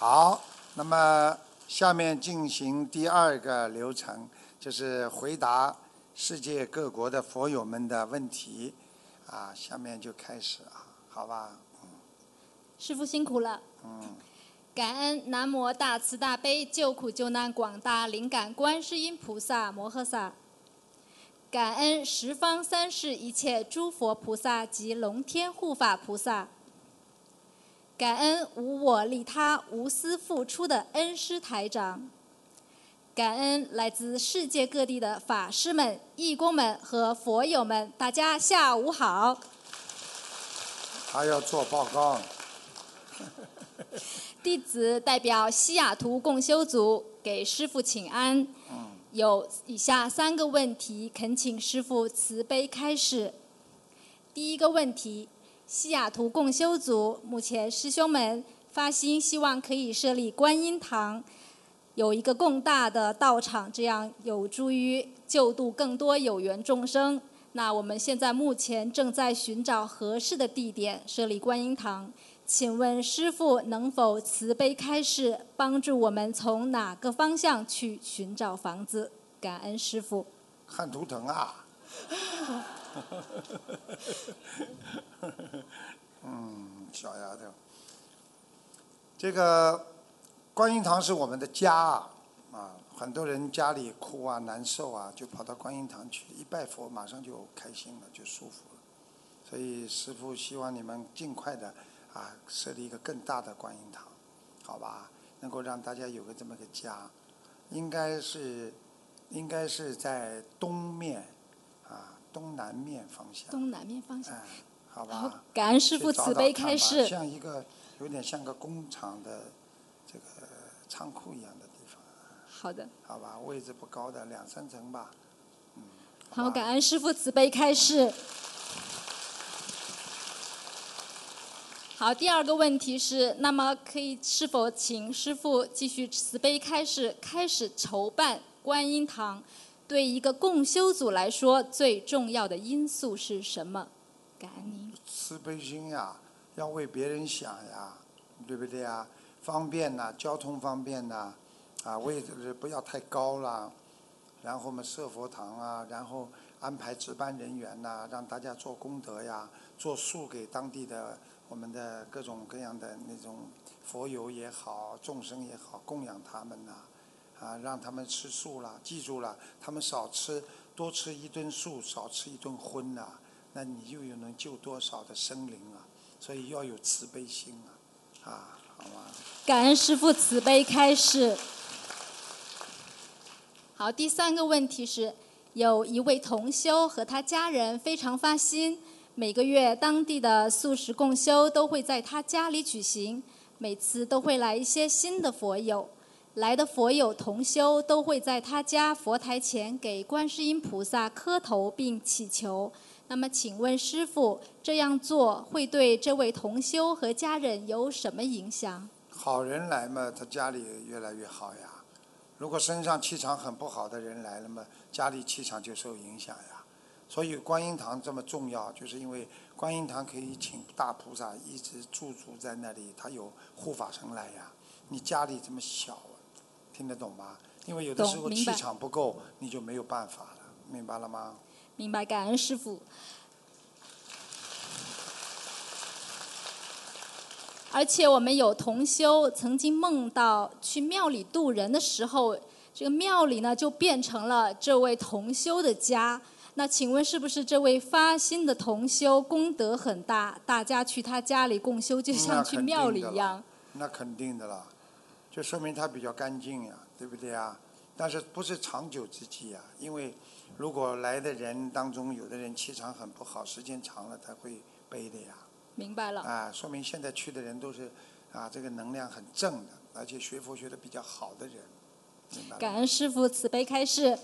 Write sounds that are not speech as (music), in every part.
好，那么下面进行第二个流程，就是回答世界各国的佛友们的问题。啊，下面就开始啊，好吧？嗯师傅辛苦了。嗯，感恩南无大慈大悲救苦救难广大灵感观世音菩萨摩诃萨。感恩十方三世一切诸佛菩萨及龙天护法菩萨。感恩无我利他、无私付出的恩师台长。感恩来自世界各地的法师们、义工们和佛友们，大家下午好。他要做报告。(laughs) 弟子代表西雅图共修组给师父请安。有以下三个问题，恳请师父慈悲开示。第一个问题。西雅图共修组目前师兄们发心，希望可以设立观音堂，有一个更大的道场，这样有助于救度更多有缘众生。那我们现在目前正在寻找合适的地点设立观音堂，请问师父能否慈悲开示，帮助我们从哪个方向去寻找房子？感恩师父。看图腾啊。(laughs) 嗯，小丫头，这个观音堂是我们的家啊，啊，很多人家里哭啊、难受啊，就跑到观音堂去，一拜佛，马上就开心了，就舒服了。所以师父希望你们尽快的啊，设立一个更大的观音堂，好吧？能够让大家有个这么个家，应该是应该是在东面。东南面方向。东南面方向。好吧。好感恩师傅慈悲开示。像一个有点像个工厂的这个仓库一样的地方。好的。好吧，位置不高的，两三层吧。嗯。好，感恩师傅慈悲开示。好，第二个问题是，那么可以是否请师傅继续慈悲开示，开始筹办观音堂？对一个共修组来说，最重要的因素是什么？感恩您。慈悲心呀，要为别人想呀，对不对呀？方便呐，交通方便呐，啊，位置不要太高了，然后我们设佛堂啊，然后安排值班人员呐，让大家做功德呀，做树给当地的我们的各种各样的那种佛友也好，众生也好，供养他们呐。啊，让他们吃素了，记住了，他们少吃，多吃一顿素，少吃一顿荤呐，那你又有能救多少的生灵啊？所以要有慈悲心啊，啊，好吗？感恩师父慈悲开示。好，第三个问题是，有一位同修和他家人非常发心，每个月当地的素食共修都会在他家里举行，每次都会来一些新的佛友。来的佛友同修都会在他家佛台前给观世音菩萨磕头并祈求。那么，请问师傅，这样做会对这位同修和家人有什么影响？好人来嘛，他家里越来越好呀。如果身上气场很不好的人来了嘛，家里气场就受影响呀。所以观音堂这么重要，就是因为观音堂可以请大菩萨一直驻足在那里，他有护法神来呀。你家里这么小。听得懂吗？因为有的时候气场不够，你就没有办法了，明白了吗？明白，感恩师傅。而且我们有同修曾经梦到去庙里渡人的时候，这个庙里呢就变成了这位同修的家。那请问是不是这位发心的同修功德很大？大家去他家里共修，就像去庙里一样。那肯定的了。就说明他比较干净呀，对不对呀？但是不是长久之计呀？因为如果来的人当中有的人气场很不好，时间长了他会背的呀。明白了。啊，说明现在去的人都是啊，这个能量很正的，而且学佛学的比较好的人。感恩师傅慈悲开示。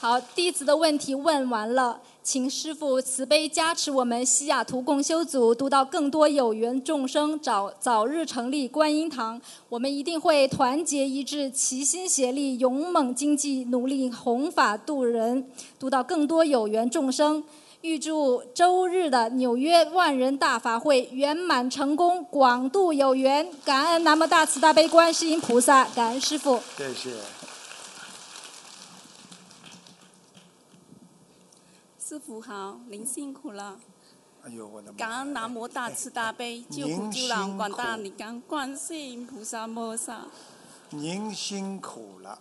好，弟子的问题问完了。请师父慈悲加持我们西雅图共修组，读到更多有缘众生，早早日成立观音堂。我们一定会团结一致，齐心协力，勇猛精进，努力弘法度人，读到更多有缘众生。预祝周日的纽约万人大法会圆满成功，广度有缘。感恩南无大慈大悲观世音菩萨，感恩师父。谢谢。师傅好，您辛苦了。哎呦，我的妈！感恩南无大慈大悲救苦救难广大灵感观世音菩萨摩萨。您辛苦了，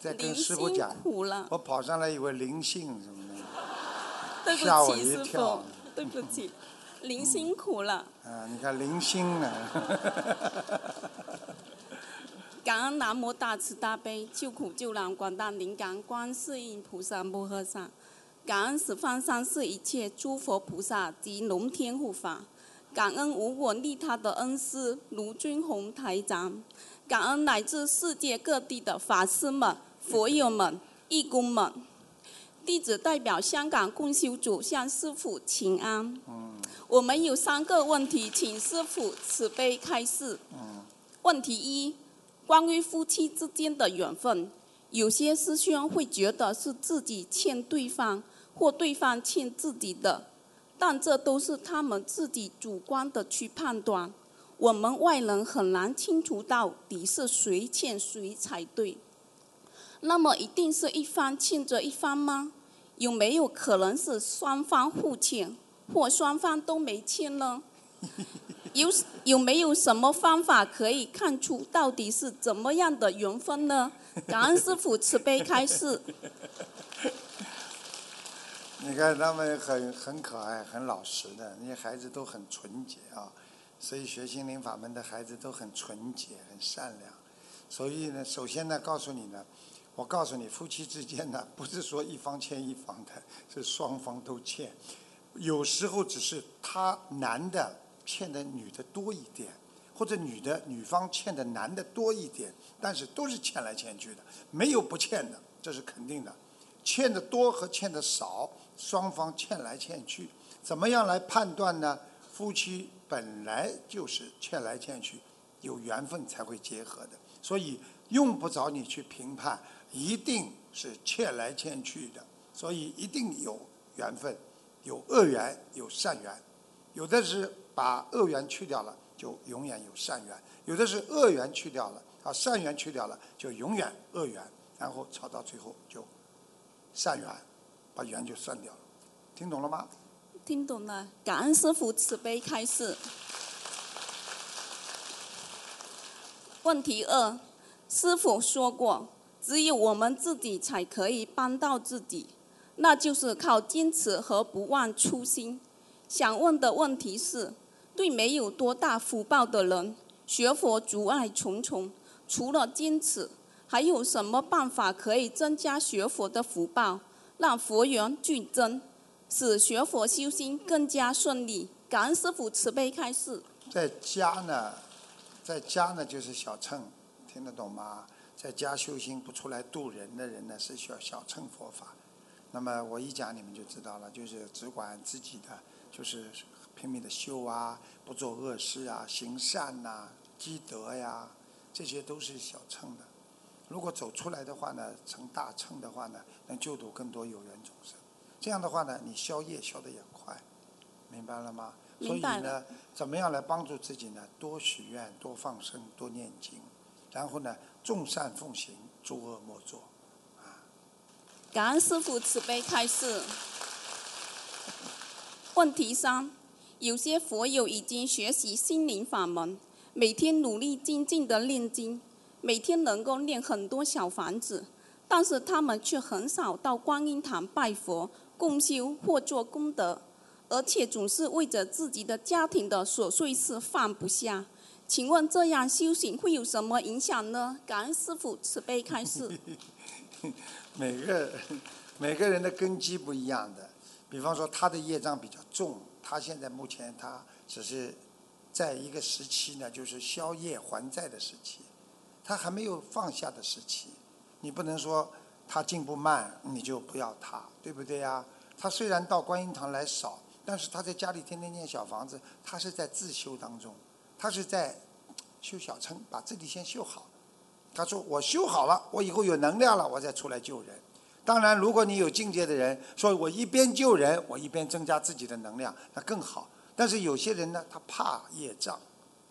在跟您师傅讲辛，苦了，我跑上来以为灵性什么的，对吓我不起，师一跳傅，对不起，您辛苦了。啊，你看灵性呢，(laughs) (laughs) 感恩南无大慈大悲救苦救难广大灵感观世音菩萨摩诃萨，感恩十方三世一切诸佛菩萨及龙天护法，感恩无我利他的恩师卢军宏台长，感恩乃至世界各地的法师们、佛友们、义工们。弟子代表香港共修组向师父请安。我们有三个问题，请师父慈悲开示。问题一：关于夫妻之间的缘分，有些师兄会觉得是自己欠对方，或对方欠自己的，但这都是他们自己主观的去判断，我们外人很难清楚到底是谁欠谁才对。那么一定是一方欠着一方吗？有没有可能是双方互欠，或双方都没欠呢？有有没有什么方法可以看出到底是怎么样的缘分呢？感恩师傅慈悲开示。你看他们很很可爱，很老实的，那些孩子都很纯洁啊，所以学心灵法门的孩子都很纯洁、很善良。所以呢，首先呢，告诉你呢，我告诉你，夫妻之间呢，不是说一方欠一方的，是双方都欠。有时候只是他男的欠的女的多一点，或者女的女方欠的男的多一点，但是都是欠来欠去的，没有不欠的，这是肯定的。欠的多和欠的少，双方欠来欠去，怎么样来判断呢？夫妻本来就是欠来欠去，有缘分才会结合的，所以用不着你去评判，一定是欠来欠去的，所以一定有缘分，有恶缘，有善缘，有的是把恶缘去掉了，就永远有善缘；有的是恶缘去掉了，啊，善缘去掉了，就永远恶缘，然后吵到最后就善缘，把缘就算掉了，听懂了吗？听懂了，感恩师傅慈悲开示。问题二，师傅说过，只有我们自己才可以帮到自己，那就是靠坚持和不忘初心。想问的问题是，对没有多大福报的人，学佛阻碍重重，除了坚持，还有什么办法可以增加学佛的福报，让佛缘剧增？使学佛修心更加顺利。感恩师傅慈悲开示。在家呢，在家呢就是小乘，听得懂吗？在家修行不出来度人的人呢，是需要小乘佛法。那么我一讲你们就知道了，就是只管自己的，就是拼命的修啊，不做恶事啊，行善呐、积德呀，这些都是小乘的。如果走出来的话呢，成大乘的话呢，能救度更多有缘众生。这样的话呢，你消业消得也快，明白了吗？所以呢，怎么样来帮助自己呢？多许愿，多放生，多念经，然后呢，众善奉行，诸恶莫作。感恩师傅慈悲开示。问题三：有些佛友已经学习心灵法门，每天努力精进的念经，每天能够念很多小房子，但是他们却很少到观音堂拜佛、共修或做功德，而且总是为着自己的家庭的琐碎事放不下。请问这样修行会有什么影响呢？感恩师傅慈悲开示。(laughs) 每个 (laughs) 每个人的根基不一样的，比方说他的业障比较重，他现在目前他只是在一个时期呢，就是消业还债的时期，他还没有放下的时期。你不能说他进步慢，你就不要他，对不对呀？他虽然到观音堂来少，但是他在家里天天念小房子，他是在自修当中，他是在修小乘，把自己先修好。他说：“我修好了，我以后有能量了，我再出来救人。”当然，如果你有境界的人，说我一边救人，我一边增加自己的能量，那更好。但是有些人呢，他怕业障，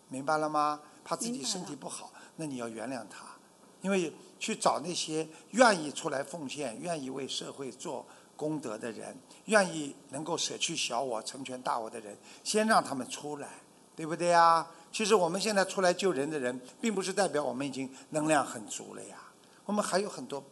明白了吗？怕自己身体不好，那你要原谅他，因为去找那些愿意出来奉献、愿意为社会做功德的人，愿意能够舍去小我、成全大我的人，先让他们出来，对不对呀？其实我们现在出来救人的人，并不是代表我们已经能量很足了呀，我们还有很多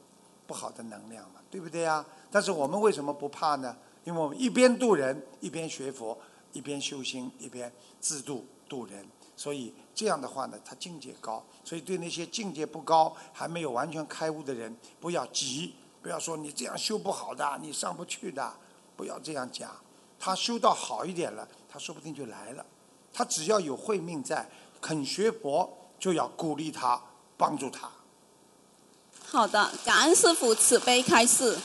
不好的能量嘛，对不对呀？但是我们为什么不怕呢？因为我们一边渡人，一边学佛，一边修心，一边自度渡人，所以这样的话呢，他境界高。所以对那些境界不高、还没有完全开悟的人，不要急，不要说你这样修不好的，你上不去的，不要这样讲。他修到好一点了，他说不定就来了。他只要有慧命在，肯学佛，就要鼓励他，帮助他。好的，感恩师傅慈悲开示。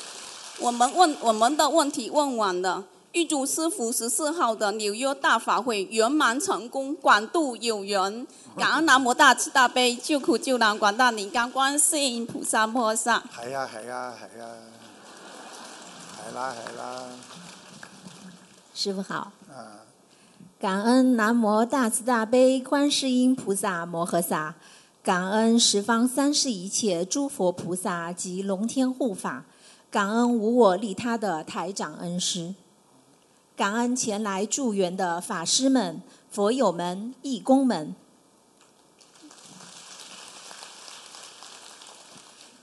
我们问我们的问题问完了，预祝师傅十四号的纽约大法会圆满成功，广度有缘。感恩南无大慈大悲救苦救难广大灵感观世音菩萨摩诃萨。係啊係啊係啊，係啦係啦，师傅好，啊。感恩南无大慈大悲观世音菩萨摩诃萨，感恩十方三世一切诸佛菩萨及龙天护法，感恩无我利他的台长恩师，感恩前来助缘的法师们、佛友们、义工们。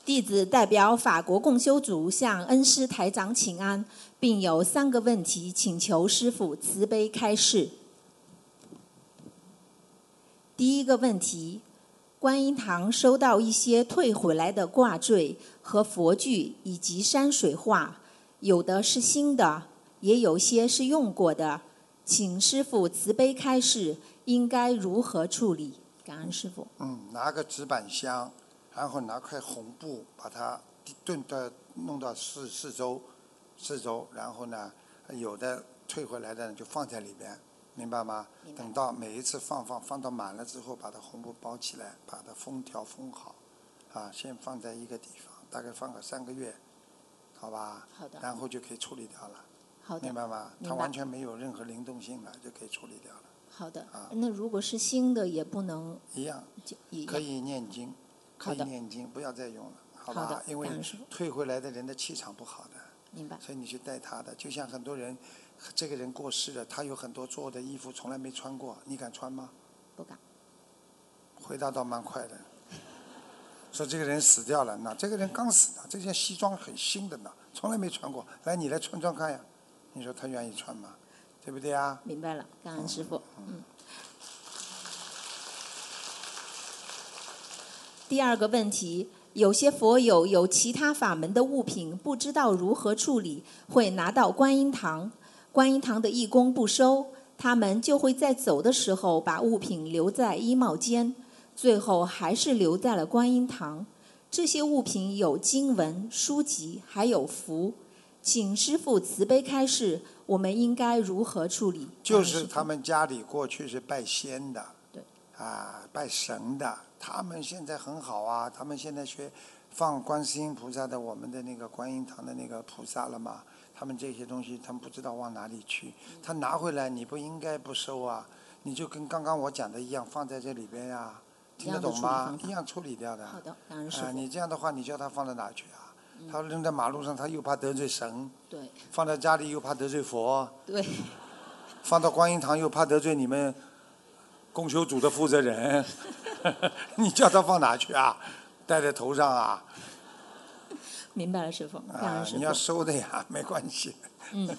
弟子代表法国共修组向恩师台长请安，并有三个问题请求师父慈悲开示。第一个问题，观音堂收到一些退回来的挂坠和佛具以及山水画，有的是新的，也有些是用过的，请师傅慈悲开示，应该如何处理？感恩师傅。嗯，拿个纸板箱，然后拿块红布把它炖的弄到四四周，四周，然后呢，有的退回来的就放在里边，明白吗？明白等到每一次放放放到满了之后，把它红布包起来，把它封条封好，啊，先放在一个地方，大概放个三个月，好吧？好的然后就可以处理掉了，好的明，白吗？它完全没有任何灵动性了，就可以处理掉了，好的啊。那如果是新的，也不能一样。可以念经，可以念经，不要再用了，好好的吧？因为退回来的人的气场不好的，明白。所以你去带他的，就像很多人，这个人过世了，他有很多做的衣服从来没穿过，你敢穿吗？不敢。回答倒蛮快的，(laughs) 说这个人死掉了，那这个人刚死的，这件西装很新的呢，从来没穿过，来你来穿穿看呀，你说他愿意穿吗？对不对啊？明白了，感恩师傅。嗯。第二个问题，有些佛友有其他法门的物品，不知道如何处理，会拿到观音堂，观音堂的义工不收，他们就会在走的时候把物品留在衣帽间，最后还是留在了观音堂。这些物品有经文、书籍，还有符，请师傅慈悲开示，我们应该如何处理？就是他们家里过去是拜仙的，对，啊，拜神的，他们现在很好啊，他们现在学放观世音菩萨的我们的那个观音堂的那个菩萨了嘛，他们这些东西他们不知道往哪里去，他拿回来你不应该不收啊，你就跟刚刚我讲的一样，放在这里边呀、听得懂吗？一样处理掉的。好的，感恩师啊，父。你这样的话，你叫他放到哪去啊？他扔在马路上，他又怕得罪神；对放在家里又怕得罪佛。对，(laughs) 放到观音堂又怕得罪你们供修组的负责人，(laughs) 你叫他放哪去啊？戴在头上啊？明白了，师傅，感啊你要，收的呀，(laughs) 没关系。嗯，感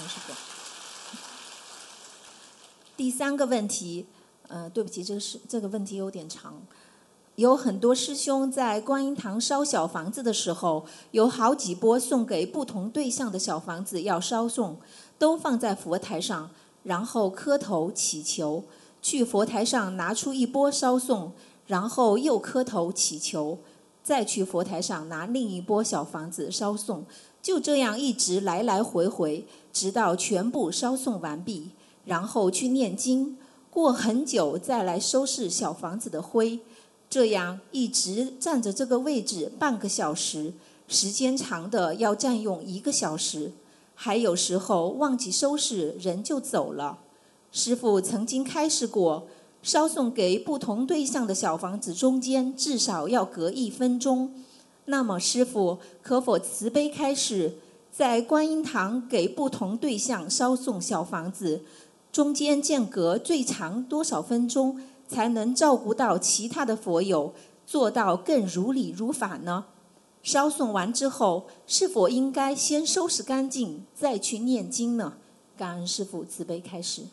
恩师傅。第三个问题，呃，对不起，这个是这个问题有点长。有很多师兄在观音堂烧小房子的时候，有好几波送给不同对象的小房子要烧送，都放在佛台上，然后磕头祈求，去佛台上拿出一波烧送，然后又磕头祈求，再去佛台上拿另一波小房子烧送，就这样一直来来回回，直到全部烧送完毕，然后去念经，过很久再来收拾小房子的灰。这样一直站着这个位置半个小时，时间长的要占用一个小时，还有时候忘记收拾，人就走了。师傅曾经开示过，烧送给不同对象的小房子中间至少要隔一分钟。那么，师傅可否慈悲开示，在观音堂给不同对象烧送小房子，中间间隔最长多少分钟？才能照顾到其他的佛友，做到更如理如法呢？烧送完之后，是否应该先收拾干净，再去念经呢？感恩师父慈悲开始。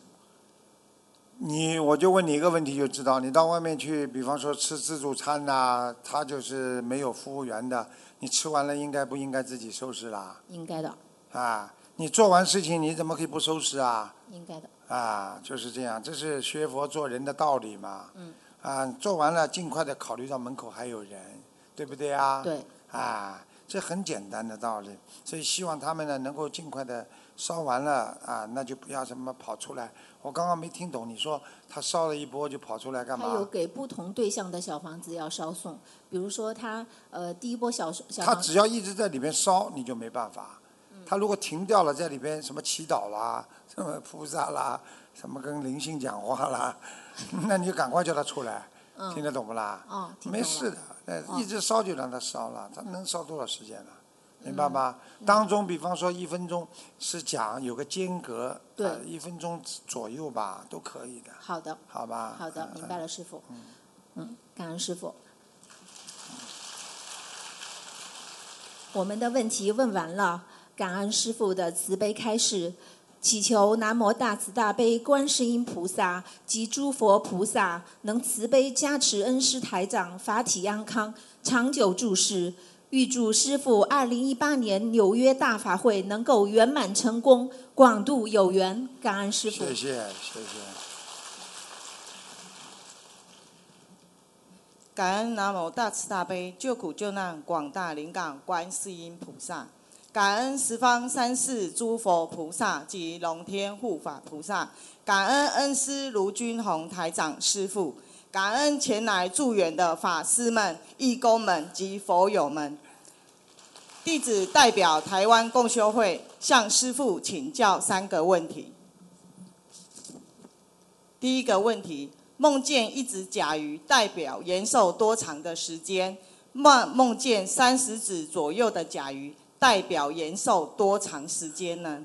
你我就问你一个问题就知道，你到外面去，比方说吃自助餐呐、他就是没有服务员的，你吃完了应该不应该自己收拾啦？应该的，啊，你做完事情你怎么可以不收拾啊？应该的。啊，就是这样，这是学佛做人的道理嘛。嗯。啊，做完了尽快的考虑到门口还有人，对不对啊？对。啊，这很简单的道理，所以希望他们呢能够尽快的烧完了啊，那就不要什么跑出来。我刚刚没听懂，你说他烧了一波就跑出来干嘛他有？给不同对象的小房子要烧送，比如说他呃第一波小小他只要一直在里面烧，你就没办法。嗯他如果停掉了，在里边什么祈祷啦，什么菩萨啦，什么跟灵性讲话啦，那你就赶快叫他出来，嗯听得懂不啦？没事的，一直烧就让他烧了，他能烧多少时间呢？明白嗯吗？当中，比方说一分钟是讲有个间隔，对呃一分钟左右吧，都可以的，好的，好吧？好的，明白了，师傅。嗯，感恩师傅。我们的问题问完了，感恩师傅的慈悲开示，祈求南无大慈大悲观世音菩萨及诸佛菩萨能慈悲加持恩师台长法体安康，长久住世。预祝师傅二零一八年纽约大法会能够圆满成功，广度有缘。感恩师傅。谢谢谢谢。感恩南无大慈大悲救苦救难广大灵感观世音菩萨，感恩十方三世诸佛菩萨及龙天护法菩萨，感恩恩师卢军宏台长师父，感恩前来助缘的法师们、义工们及佛友们。弟子代表台湾共修会向师父请教三个问题。第一个问题，梦见一只甲鱼代表延寿多长的时间？梦梦见三十指左右的甲鱼代表延寿多长时间呢？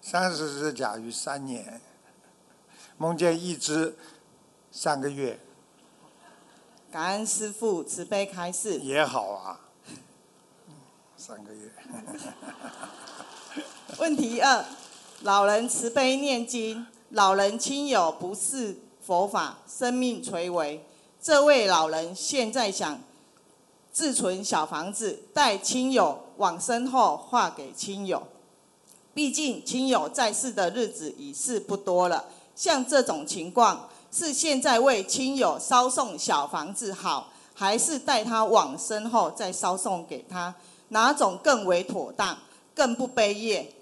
三十只甲鱼三年，梦见一只三个月感恩师父慈悲开示。也好啊，三个月。(laughs) (laughs) 问题二，老人慈悲念经，老人亲友不是佛法，生命垂危。这位老人现在想自存小房子，带亲友往生后划给亲友。毕竟亲友在世的日子已是不多了，像这种情况，是现在为亲友烧送小房子好，还是待他往生后再烧送给他？哪种更为妥当，更不悲业？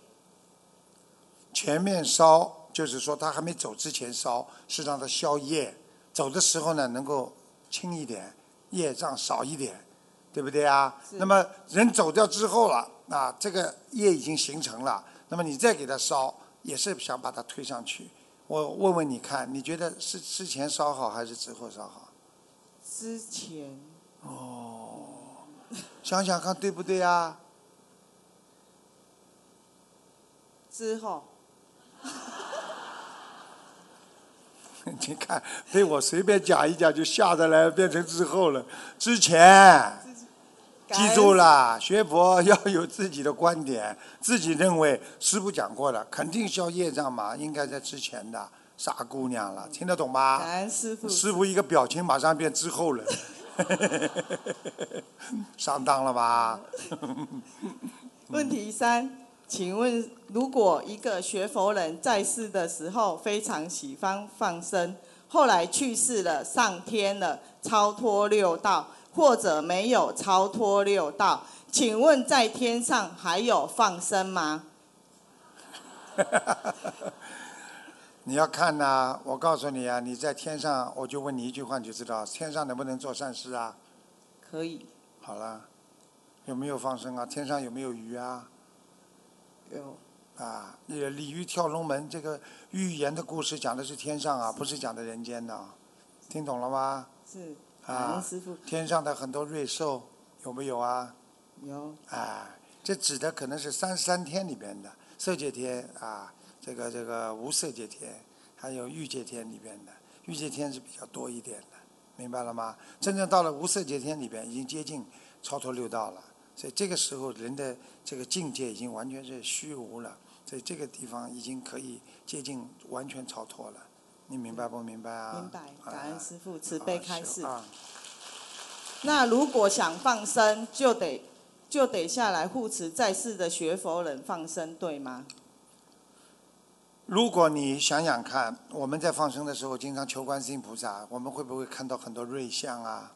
前面烧就是说他还没走之前烧，是让他消业，走的时候呢能够轻一点，业障少一点，对不对啊？那么人走掉之后了，啊，这个业已经形成了，那么你再给他烧，也是想把它推上去。我问问你看，你觉得是之前烧好还是之后烧好？之前哦想想看对不对啊？之后，(laughs) 你看，被我随便讲一讲就吓得来，变成之后了。之前记住了，学佛要有自己的观点，自己认为师傅讲过了，肯定消业障嘛，应该在之前的。傻姑娘了，听得懂感吗？恩师傅。师傅一个表情马上变之后了，(laughs) 上当了吧？(laughs) 问题三，请问，如果一个学佛人在世的时候非常喜欢放生，后来去世了，上天了，超脱六道，或者没有超脱六道，请问在天上还有放生吗？(laughs) 你要看呐、我告诉你啊，你在天上，我就问你一句话，你就知道天上能不能做善事啊？可以好了，有没有放生啊？天上有没有鱼啊？有啊，那个鲤鱼跳龙门这个寓言的故事讲的是天上啊，不是讲的人间的，听懂了吗？是啊，天上的很多瑞兽有没有啊？有啊，这指的可能是三十三天里边的色界天啊，这个这个无色界天，还有欲界天里边的，欲界天是比较多一点的，明白了吗？真正到了无色界天里边，已经接近超脱六道了，所以这个时候人的这个境界已经完全是虚无了，所以这个地方已经可以接近完全超脱了，你明白不明白啊？明白，啊感恩师傅慈悲开示。啊，那如果想放生，就得就得下来护持在世的学佛人放生，对吗？如果你想想看，我们在放生的时候，经常求观世音菩萨，我们会不会看到很多瑞相啊？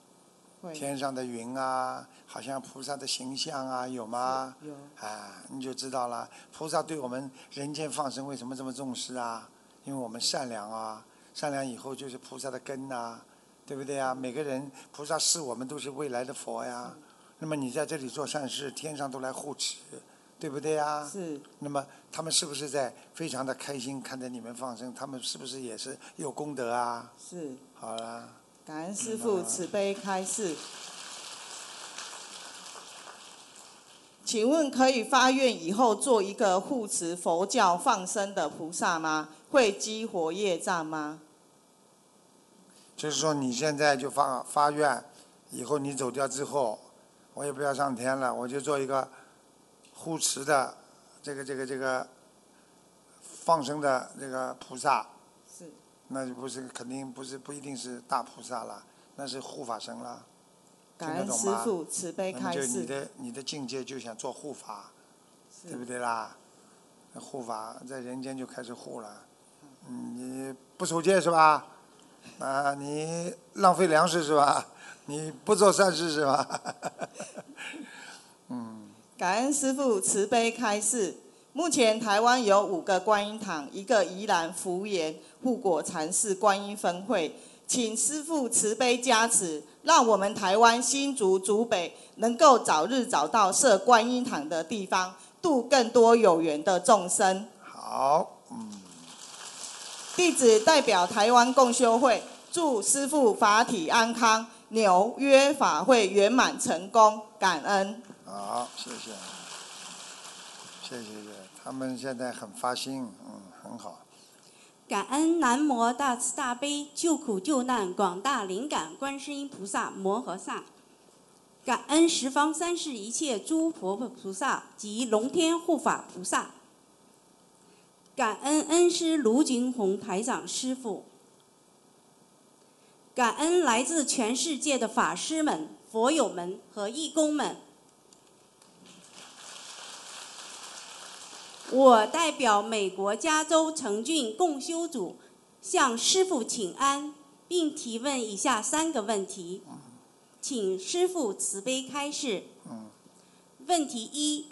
会天上的云啊，好像菩萨的形象啊，有吗？有啊，你就知道了。菩萨对我们人间放生为什么这么重视啊？因为我们善良啊，善良以后就是菩萨的根呐、对不对啊？每个人菩萨是我们都是未来的佛呀。那么你在这里做善事，天上都来护持，对不对呀？是那么他们是不是在非常的开心看着你们放生？他们是不是也是有功德啊？是，好啦，感恩师傅慈悲开示。请问可以发愿以后做一个护持佛教放生的菩萨吗？会激活业障吗？就是说你现在就发发愿，以后你走掉之后，我也不要上天了，我就做一个护持的这个这个这个放生的这个菩萨，是那就不是肯定不是不一定是大菩萨了，那是护法神了。感恩师父慈悲开那就你。的你的境界就想做护法，对不对啦？护法在人间就开始护了，嗯你不守戒是吧？啊，你浪费粮食是吧？你不做善事是吧？(laughs) 嗯感恩师傅慈悲开示。目前台湾有五个观音堂，一个宜兰福岩护国禅寺观音分会，请师傅慈悲加持，让我们台湾新竹竹北能够早日找到设观音堂的地方，度更多有缘的众生。好，嗯，弟子代表台湾共修会，祝师傅法体安康，纽约法会圆满成功，感恩。好，谢谢，谢谢谢谢，他们现在很发心，嗯，很好。感恩南无大慈大悲救苦救难广大灵感观世音菩萨摩诃萨，感恩十方三世一切诸佛菩萨及龙天护法菩萨，感恩恩师卢军宏台长师傅，感恩来自全世界的法师们、佛友们和义工们。我代表美国加州成郡共修组向师傅请安，并提问以下三个问题，请师傅慈悲开示。问题一：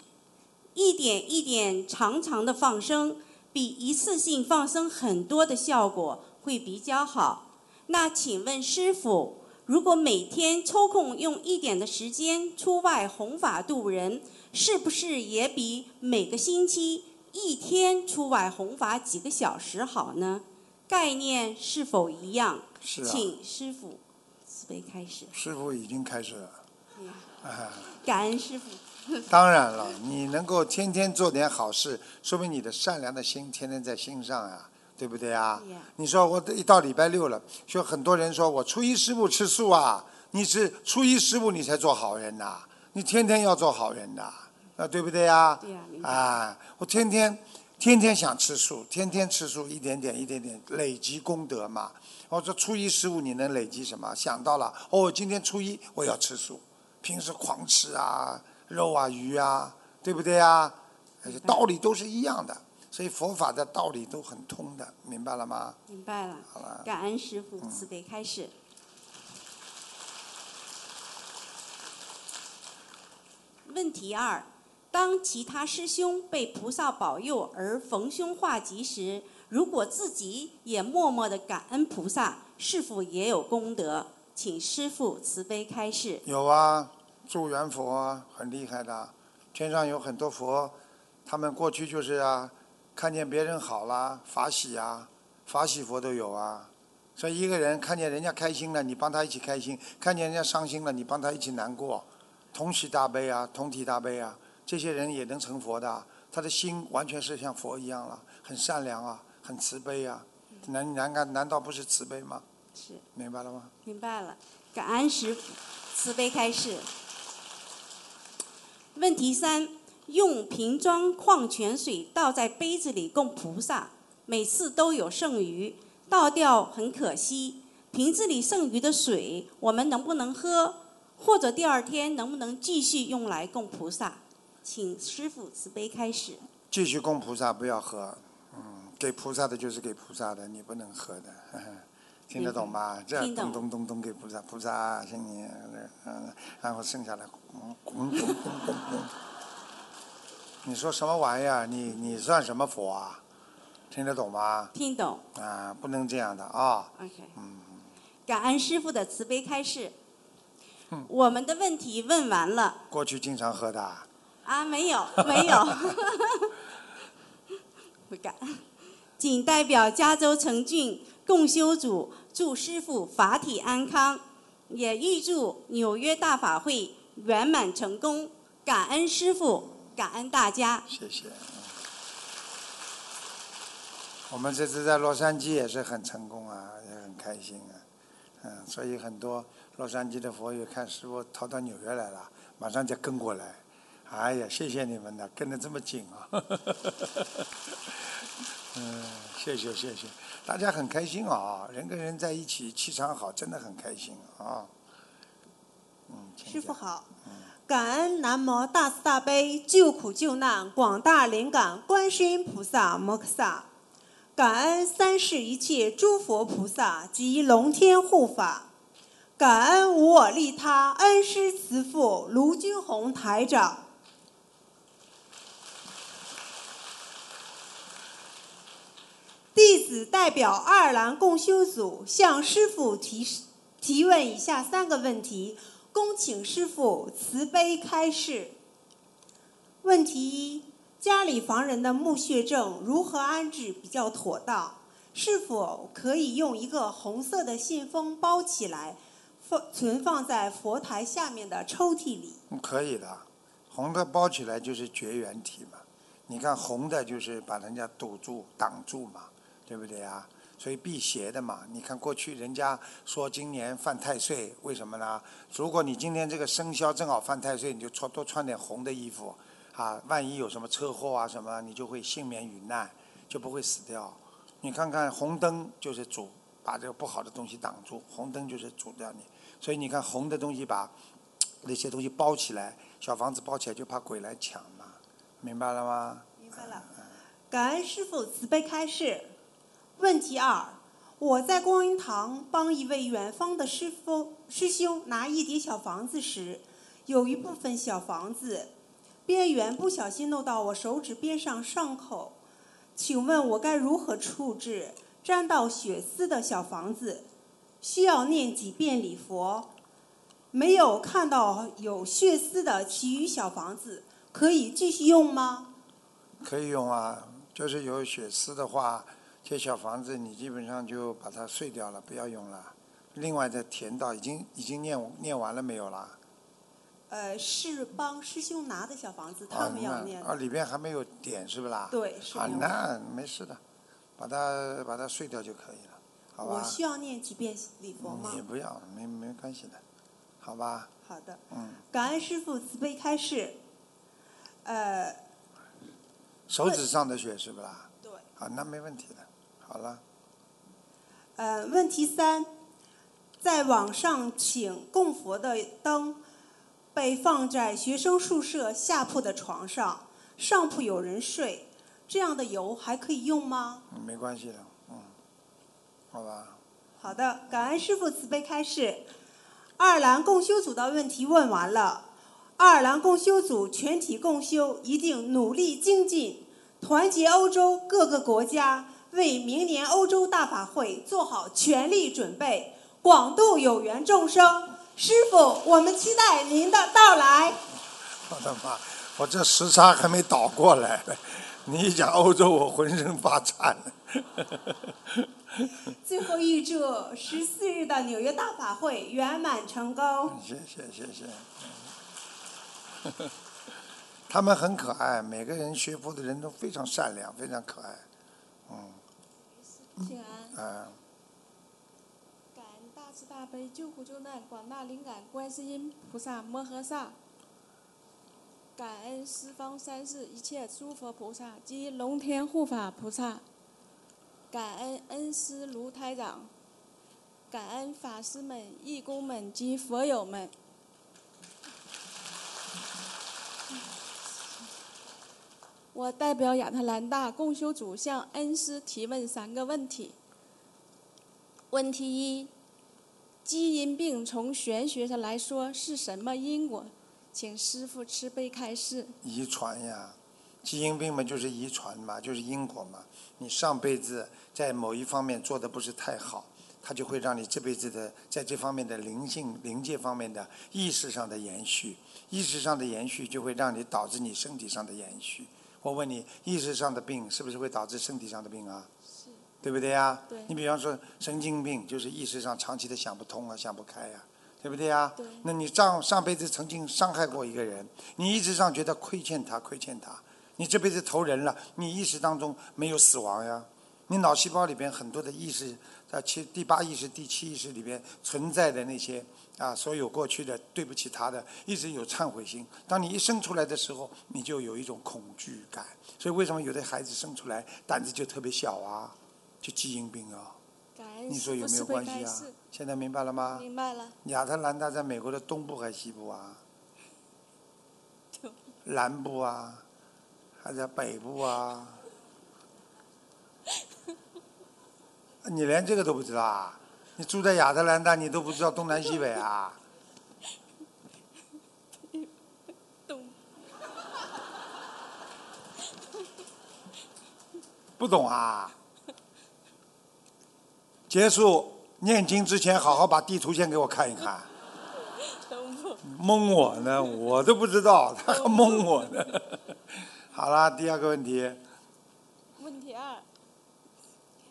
一点一点长长的放生，比一次性放生很多的效果会比较好。那请问师傅，如果每天抽空用一点的时间出外弘法度人，是不是也比每个星期一天出外弘法几个小时好呢？概念是否一样？是啊，请师傅慈悲开始。师傅已经开始了。啊，感恩师傅。(laughs) 当然了，你能够天天做点好事，说明你的善良的心天天在心上啊、对不对啊？你说我一到礼拜六了，就很多人说我初一十五吃素啊，你是初一十五你才做好人呐、你天天要做好人呐，啊，对不对呀？对呀啊，我天天天天想吃素，天天吃素，一点点一点点累积功德嘛。我说初一十五你能累积什么？想到了，哦，今天初一我要吃素，平时狂吃啊，肉啊鱼啊，对不对啊？道理都是一样的，所以佛法的道理都很通的，明白了吗？明白了。好了，感恩师傅慈悲开示。问题二：当其他师兄被菩萨保佑而逢凶化吉时，如果自己也默默的感恩菩萨，是否也有功德？请师父慈悲开示。有啊，助缘佛啊，很厉害的。天上有很多佛，他们过去就是啊，看见别人好啦，法喜啊，法喜佛都有啊。所以一个人看见人家开心了，你帮他一起开心；看见人家伤心了，你帮他一起难过。同喜大悲啊，同体大悲啊，这些人也能成佛的。他的心完全是像佛一样了，很善良啊，很慈悲啊。难难难难道不是慈悲吗？是，明白了吗？明白了。感恩师父慈悲开示。问题三：用瓶装矿泉水倒在杯子里供菩萨，每次都有剩余，倒掉很可惜。瓶子里剩余的水，我们能不能喝？或者第二天能不能继续用来供菩萨？请师傅慈悲开始。继续供菩萨，不要喝。嗯，给菩萨的就是给菩萨的，你不能喝的。呵呵听得懂吗？这样咚咚咚咚给菩萨，菩萨请你，嗯，然后剩下来。你说什么玩意儿？你你算什么佛啊？听得懂吗？听懂啊，不能这样的啊。？OK。嗯感恩师傅的慈悲开示。我们的问题问完了过去经常喝的啊，啊？没有，没有。不敢。仅代表加州城郡共修组祝师父法体安康，也预祝纽约大法会圆满成功。感恩师父，感恩大家。谢谢。我们这次在洛杉矶也是很成功啊，也很开心啊，嗯，所以很多洛杉矶的佛友看师傅逃到纽约来了，马上就跟过来。哎呀，谢谢你们的，跟得这么紧啊！(laughs) 嗯，谢谢谢谢，大家很开心啊，人跟人在一起，气场好，真的很开心啊。嗯，师傅好，感恩南无大慈大悲救苦救难广大灵感观世音菩萨摩诃萨，感恩三世一切诸佛菩萨及龙天护法，感恩无我利他恩师慈父卢军宏台长。弟子代表爱尔兰共修组向师傅提提问以下三个问题，恭请师傅慈悲开示。问题一：家里房人的墓穴证如何安置比较妥当？是否可以用一个红色的信封包起来，放存放在佛台下面的抽屉里？可以的，红的包起来就是绝缘体嘛。你看红的就是把人家堵住、挡住嘛，对不对啊？所以辟邪的嘛。你看过去人家说今年犯太岁，为什么呢？如果你今天这个生肖正好犯太岁，你就穿多穿点红的衣服，啊，万一有什么车祸啊什么，你就会幸免于难，就不会死掉。你看看红灯就是主把这个不好的东西挡住，红灯就是主掉你。所以你看红的东西把那些东西包起来，小房子包起来就怕鬼来抢嘛，明白了吗？明白了。感恩师傅慈悲开示。问题二：我在观音堂帮一位远方的师傅师兄拿一叠小房子时，有一部分小房子边缘不小心弄到我手指边上伤口，请问我该如何处置沾到血丝的小房子？需要念几遍礼佛？没有看到有血丝的其余小房子，可以继续用吗？可以用啊，就是有血丝的话，这小房子你基本上就把它碎掉了，不要用了。另外再填到，已经已经念念完了没有啦？呃，是帮师兄拿的小房子，啊他们要念那啊，里边还没有点是不啦？对，是啊，那没事的，把它把它碎掉就可以了，好吧？我需要念几遍礼佛吗也？不要，没没关系的，好吧？好的，嗯，感恩师傅慈悲开示。呃，手指上的血是不啦？对。啊，那没问题的，好了。呃，问题三，在网上请供佛的灯被放在学生宿舍下铺的床上，上铺有人睡，这样的油还可以用吗？嗯没关系的，嗯，好吧。好的，感恩师傅慈悲开示。爱尔兰共修组的问题问完了，爱尔兰共修组全体共修一定努力精进，团结欧洲各个国家，为明年欧洲大法会做好全力准备，广度有缘众生。师傅，我们期待您的到来。我的妈！我这时差还没倒过来呢，你一讲欧洲，我浑身发颤。(laughs) 最后预祝十四日的纽约大法会圆满成功。谢谢谢谢。(laughs) 他们很可爱，每个人学佛的人都非常善良，非常可爱。嗯，请安。啊，感恩大慈大悲救苦救难广大灵感观世音菩萨摩诃萨，感恩十方三世一切诸佛菩萨及龙天护法菩萨，感恩恩师卢台长，感恩法师们、义工们及佛友们。我代表亚特兰大共修组向恩师提问三个问题。问题一：基因病从玄学上来说是什么因果？请师傅慈悲开示。遗传呀，基因病嘛就是遗传嘛，就是因果嘛。你上辈子在某一方面做的不是太好，它就会让你这辈子的在这方面的灵性、灵界方面的意识上的延续，意识上的延续就会让你导致你身体上的延续。我问你，意识上的病是不是会导致身体上的病啊？是。对不对呀？对你比方说神经病，就是意识上长期的想不通啊，想不开呀、对不对呀？对那你上上辈子曾经伤害过一个人，你意识上觉得亏欠他，亏欠他，你这辈子投人了，你意识当中没有死亡呀，你脑细胞里边很多的意识，在七第八意识、第七意识里边存在的那些啊，所有过去的对不起他的，一直有忏悔心。当你一生出来的时候，你就有一种恐惧感。所以为什么有的孩子生出来胆子就特别小啊？就基因病啊？你说有没有关系啊。？现在明白了吗？明白了。亚特兰大在美国的东部还是西部啊？(laughs) 南部啊，还在北部啊？(laughs) 你连这个都不知道啊？你住在亚特兰大，你都不知道东南西北啊？懂。(laughs) 不懂啊？结束念经之前，好好把地图先给我看一看。(laughs) 蒙我呢，我都不知道，他 (laughs) 还蒙我呢。好啦，第二个问题，问题二：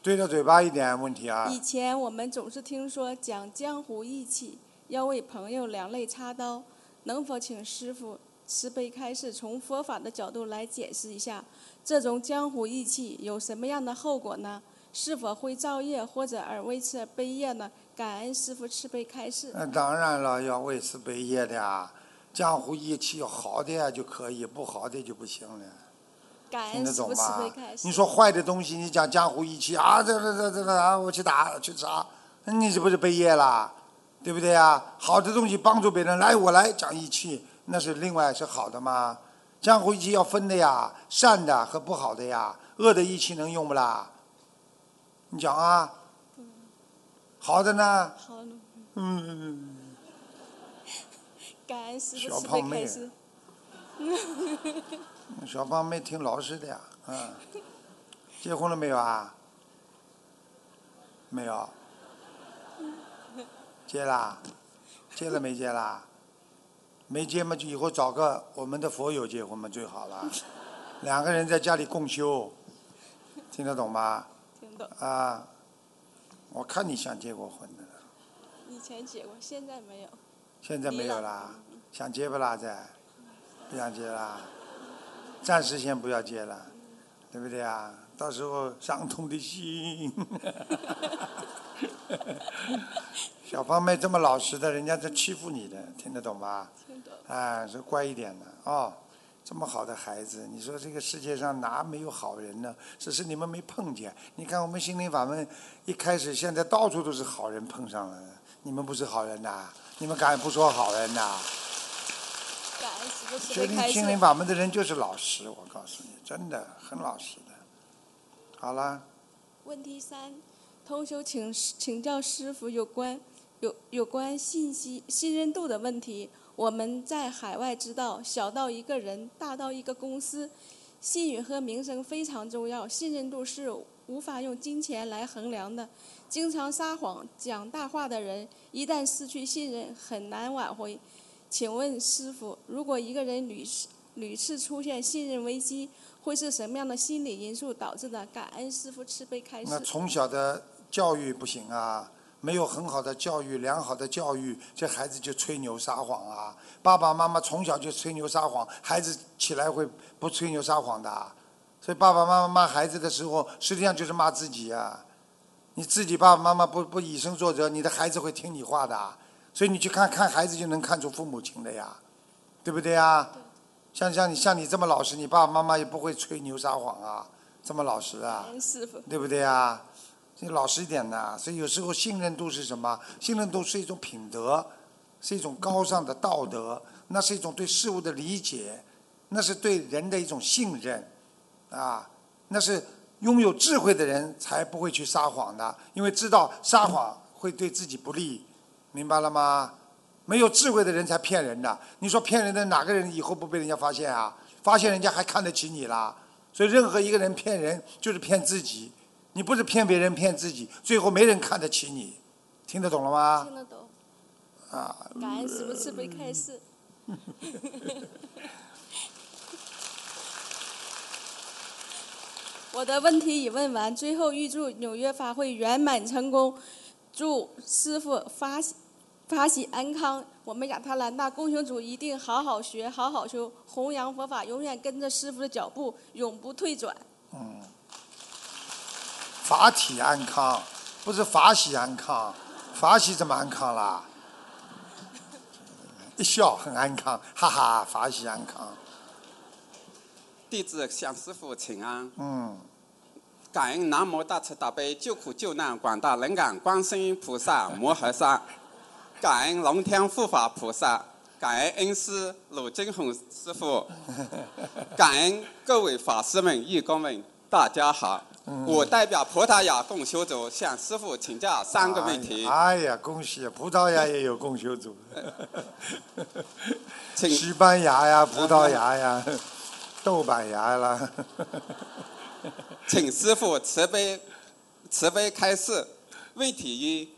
对着嘴巴一点。问题啊，以前我们总是听说讲江湖义气，要为朋友两肋插刀，能否请师傅慈悲开示，从佛法的角度来解释一下，这种江湖义气有什么样的后果呢？是否会造业或者而为此而背业呢？感恩师傅慈悲开示。那当然了，要为此悲业的啊。江湖义气有好的呀就可以，不好的就不行了。感听得懂吗。你说坏的东西，你讲江湖义气啊，这这这这这啊，我去打去砸，那你这不是背业啦？对不对呀？好的东西帮助别人，来我来讲义气，那是另外是好的吗？江湖义气要分的呀，善的和不好的呀，恶的义气能用不啦？你讲啊，好的呢？好，嗯，感恩师小傅慈悲胖妹开示。小芳妹挺老实的呀，嗯，(laughs) 结婚了没有啊？没有。结啦？结了没结啦？没结嘛，就以后找个我们的佛友结婚嘛最好了，两个人在家里共修，听得懂吗？听懂。啊，我看你像结过婚的，以前结过，现在没有。现在没有啦，想结不啦？再，不想结啦，暂时先不要结了，对不对啊？到时候伤痛的心。(laughs) 小胖妹这么老实的，人家在欺负你的，听得懂吧？听懂。哎，是乖一点的哦。这么好的孩子，你说这个世界上哪没有好人呢？只是你们没碰见。你看我们心灵法门一开始，现在到处都是好人碰上了，你们不是好人呐？你们敢不说好人呐？感恩师傅慈学悲开示。灵心灵法门的人就是老实，我告诉你，真的很老实的。好了，问题三，同修请请教师傅有关有有关信息信任度的问题。我们在海外知道，小到一个人，大到一个公司，信誉和名声非常重要，信任度是无法用金钱来衡量的。经常撒谎、讲大话的人，一旦失去信任，很难挽回。请问师傅，如果一个人屡次屡次出现信任危机，会是什么样的心理因素导致的？感恩师傅慈悲开示。那从小的教育不行啊，没有很好的教育、良好的教育，这孩子就吹牛撒谎啊。爸爸妈妈从小就吹牛撒谎，孩子起来会不吹牛撒谎的。所以爸爸妈妈骂孩子的时候，实际上就是骂自己啊、你自己爸爸妈妈不不以身作则，你的孩子会听你话的。所以你去看看孩子就能看出父母亲的呀，对不对呀？像像你像你这么老实，你爸爸妈妈也不会吹牛撒谎啊，这么老实啊。对不对啊？你老实一点的，所以有时候信任度是什么？信任度是一种品德，是一种高尚的道德，那是一种对事物的理解，那是对人的一种信任，啊，那是拥有智慧的人才不会去撒谎的，因为知道撒谎会对自己不利，明白了吗？没有智慧的人才骗人的。你说骗人的哪个人以后不被人家发现啊？发现人家还看得起你啦？所以任何一个人骗人就是骗自己，你不是骗别人骗自己，最后没人看得起你，听得懂了吗？听得懂。啊，感恩师傅慈悲开示。(laughs) 我的问题已问完，最后预祝纽约法会圆满成功，祝师傅发法喜安康。我们亚特兰大共修组一定好好学，好好修，弘扬佛法，永远跟着师傅的脚步，永不退转。嗯，法体安康，不是法喜安康，法喜怎么安康啦？(laughs) 一笑很安康，哈哈，法喜安康。弟子向师傅请安，嗯，感恩南无大慈大悲救苦救难广大灵感观世音菩萨摩诃萨，感恩龙天护法菩萨，感恩恩师鲁金红师傅，(laughs) 感恩各位法师们、义工们，大家好。我代表葡萄牙共修组向师傅请教三个问题。哎呀，恭喜！葡萄牙也有共修组，(laughs) 请西班牙呀，葡萄牙呀，豆瓣牙啦。(laughs) 请师傅慈悲慈悲开示。问题一：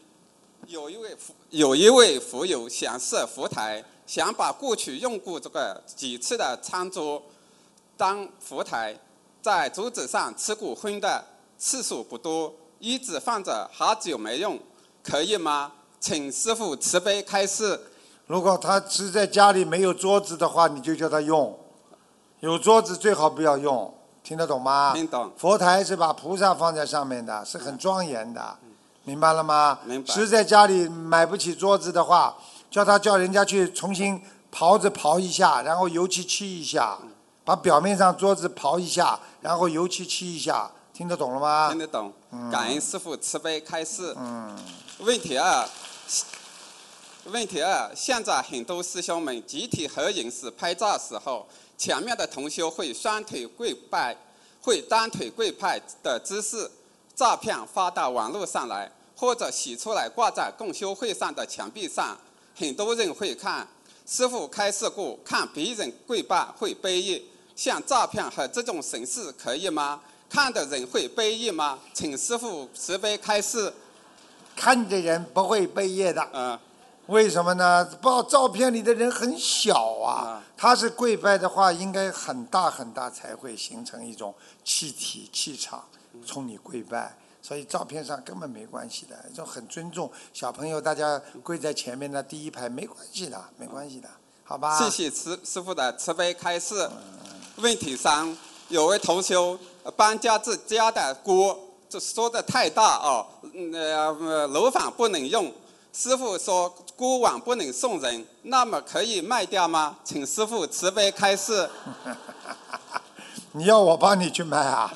有一位佛有一位佛友想设佛台，想把过去用过这个几次的餐桌当佛台，在桌子上吃过荤的次数不多，一直放着好久没用，可以吗？请师傅慈悲开示。如果他是在家里没有桌子的话，你就叫他用；有桌子最好不要用，听得懂吗？听懂。佛台是把菩萨放在上面的，是很庄严的，明白了吗？明白实在家里买不起桌子的话，叫他叫人家去重新刨子刨一下，然后油漆漆一下，把表面上桌子刨一下，然后油漆漆一下，听得懂了吗？听得懂嗯。感恩师傅慈悲开示。嗯。问题二，问题二，现在很多师兄们集体合影时拍照时候，前面的同修会双腿跪拜，会单腿跪拜的姿势，照片发到网络上来，或者洗出来挂在共修会上的墙壁上，很多人会看。师傅开示过，看别人跪拜会悲意，像照片和这种形式可以吗？看的人会悲意吗？请师傅慈悲开示。看的人不会悲业的。嗯。为什么呢？报照片里的人很小啊，他是跪拜的话，应该很大很大才会形成一种气体气场，冲你跪拜。所以照片上根本没关系的，就很尊重小朋友，大家跪在前面的第一排没关系的，没关系的，好吧？谢谢慈师傅的慈悲开示。问题三，有位同修呃搬家自家的锅，这说的太大哦，嗯呃楼房不能用。师傅说锅碗不能送人，那么可以卖掉吗？请师傅慈悲开示。(laughs) 你要我帮你去卖啊？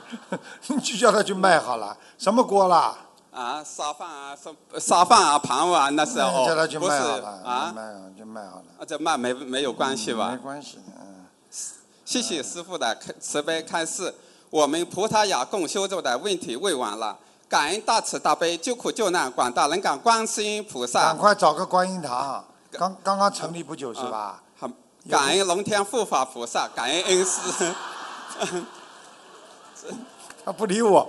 (laughs) 你就叫他去卖好了，什么锅啦？啊，沙饭啊，烧烧饭啊，盘碗那是哦，叫他去卖好了，啊，卖就卖好了。啊，这卖没没有关系吧？没关系，嗯。谢谢师傅的开慈悲开示。我们葡萄牙共修组的问题问完了，感恩大慈大悲救苦救难广大灵感观世音菩萨赶。快找个观音堂，刚刚刚成立不久是吧？好，感恩龙天护法菩萨，感恩恩师。(laughs) 他不理我，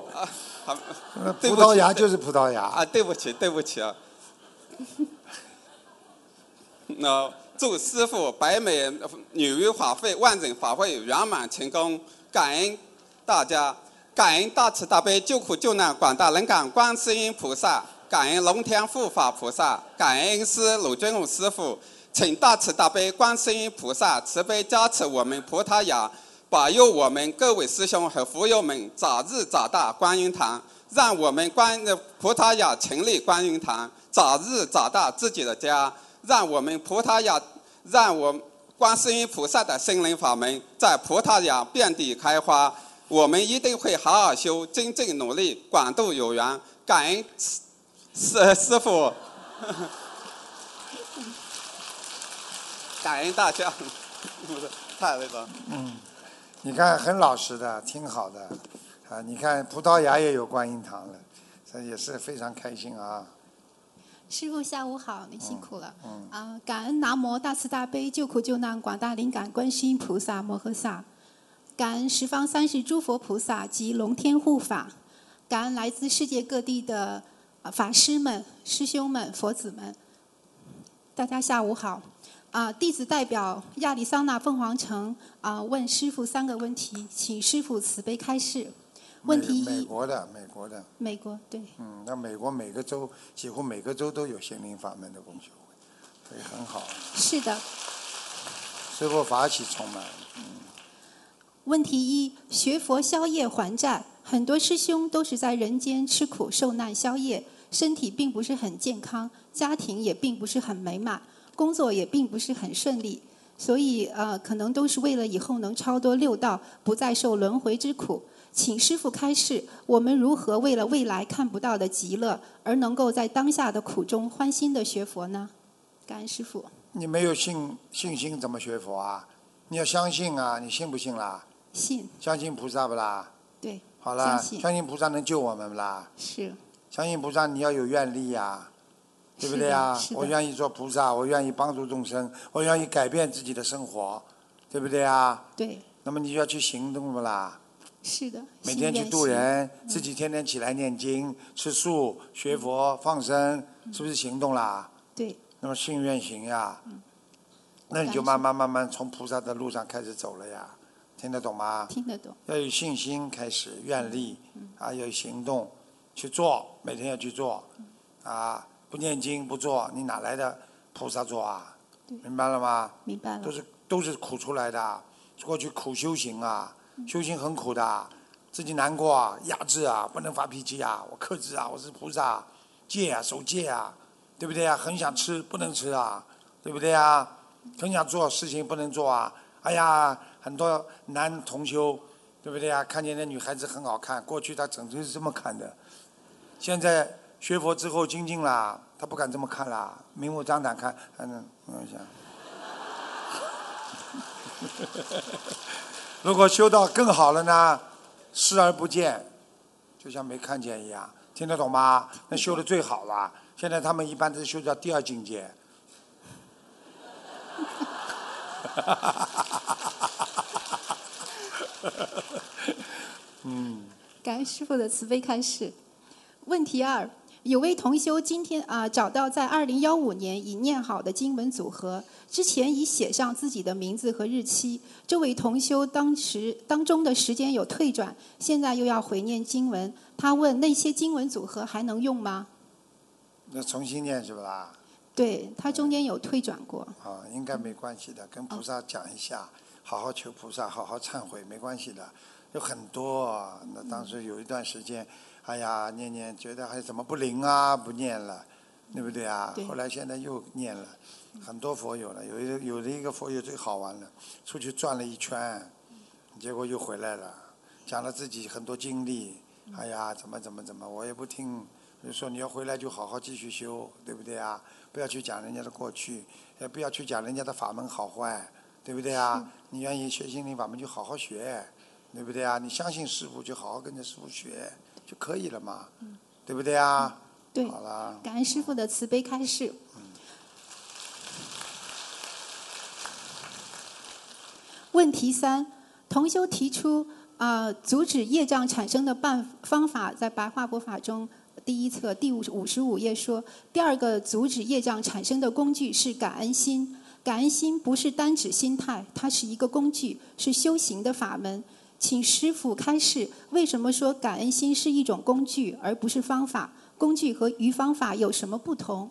葡萄牙就是葡萄牙。啊，对不起，对不起啊。那祝师傅百美女于法会万人法会圆满成功，感恩大家，感恩大慈大悲救苦救难广大灵感观世音菩萨，感恩龙天护法菩萨，感恩恩师鲁尊武师傅，请大慈大悲观世音菩萨慈悲加持我们葡萄牙，保佑我们各位师兄和福友们早日找到观音堂，让我们观呃葡萄牙成立观音堂，早日找到自己的家，让我们葡萄牙，让我观世音菩萨的心灵法门在葡萄牙遍地开花。我们一定会好好修，真正努力，广度有缘。感恩师师师傅，感恩大家，不是太那个。嗯，你看很老实的，挺好的，啊，你看葡萄牙也有观音堂了，这也是非常开心啊。师傅下午好，你辛苦了。嗯啊，感恩南无大慈大悲救苦救难广大灵感观世音菩萨摩诃萨，感恩十方三世诸佛菩萨及龙天护法，感恩来自世界各地的啊法师们、师兄们、佛子们。大家下午好。啊，弟子代表亚利桑那凤凰城啊，问师傅三个问题，请师傅慈悲开示。问题一美，国的，美国的，美国对。嗯，那美国每个州几乎每个州都有心灵法门的共修会，所以很好。是的，师傅法喜充满，问题一：学佛消业还债，很多师兄都是在人间吃苦受难消业，身体并不是很健康，家庭也并不是很美满，工作也并不是很顺利，所以呃，可能都是为了以后能超脱六道，不再受轮回之苦。请师傅开示，我们如何为了未来看不到的极乐，而能够在当下的苦中欢欣的学佛呢？感恩师傅。你没有信信心怎么学佛啊？你要相信啊！你信不信啦？信相信菩萨不啦？对，好啦，相信相信菩萨能救我们不啦？是相信菩萨，你要有愿力呀、对不对呀、是的是的我愿意做菩萨，我愿意帮助众生，我愿意改变自己的生活，对不对啊？对，那么你就要去行动不啦？是的。每天去心愿行度人，自己天天起来念经、吃素、学佛、放生，是不是行动啦？对，那么信愿行呀，那你就慢慢慢慢从菩萨的路上开始走了呀，听得懂吗？听得懂。要有信心开始，愿力啊，要有行动去做，每天要去做啊，不念经不做，你哪来的菩萨做啊？明白了吗？明白了都是都是苦出来的，过去苦修行啊，修行很苦的，自己难过啊，压制啊，不能发脾气啊，我克制啊，我是菩萨，戒啊，守戒啊，对不对啊？很想吃不能吃啊，对不对啊？很想做事情不能做啊，哎呀，很多男同修，对不对啊？看见那女孩子很好看，过去他整天是这么看的，现在学佛之后精进啦，他不敢这么看啦，明目张胆看，嗯，我想。(laughs) 如果修到更好了呢，视而不见，就像没看见一样，听得懂吗？那修的最好了。现在他们一般都是修到第二境界。(laughs) 嗯，感恩师傅的慈悲开示。问题二：有位同修今天啊、找到在二零幺五年已念好的经文组合，之前已写上自己的名字和日期。这位同修当时当中的时间有退转，现在又要回念经文。他问那些经文组合还能用吗？那重新念是不啦？对他中间有退转过。啊，应该没关系的，跟菩萨讲一下，好好求菩萨，好好忏悔，没关系的。有很多，那当时有一段时间，哎呀，念念觉得还怎么不灵啊，不念了，对不对啊？对后来现在又念了，很多佛友了，有一个有的一个佛友最好玩了，出去转了一圈，结果又回来了，讲了自己很多经历，哎呀，怎么怎么怎么，我也不听，就说你要回来就好好继续修，对不对啊？不要去讲人家的过去，也不要去讲人家的法门好坏，对不对啊？你愿意学心灵法门就好好学，对不对啊？你相信师傅就好好跟着师傅学就可以了嘛。对不对啊？对，好了，感恩师傅的慈悲开示。问题三，同修提出，呃，阻止业障产生的办方法，在白话佛法中第一册第五五十五页说，第二个阻止业障产生的工具是感恩心。感恩心不是单指心态，它是一个工具，是修行的法门。请师傅开示，为什么说感恩心是一种工具，而不是方法？工具和与方法有什么不同？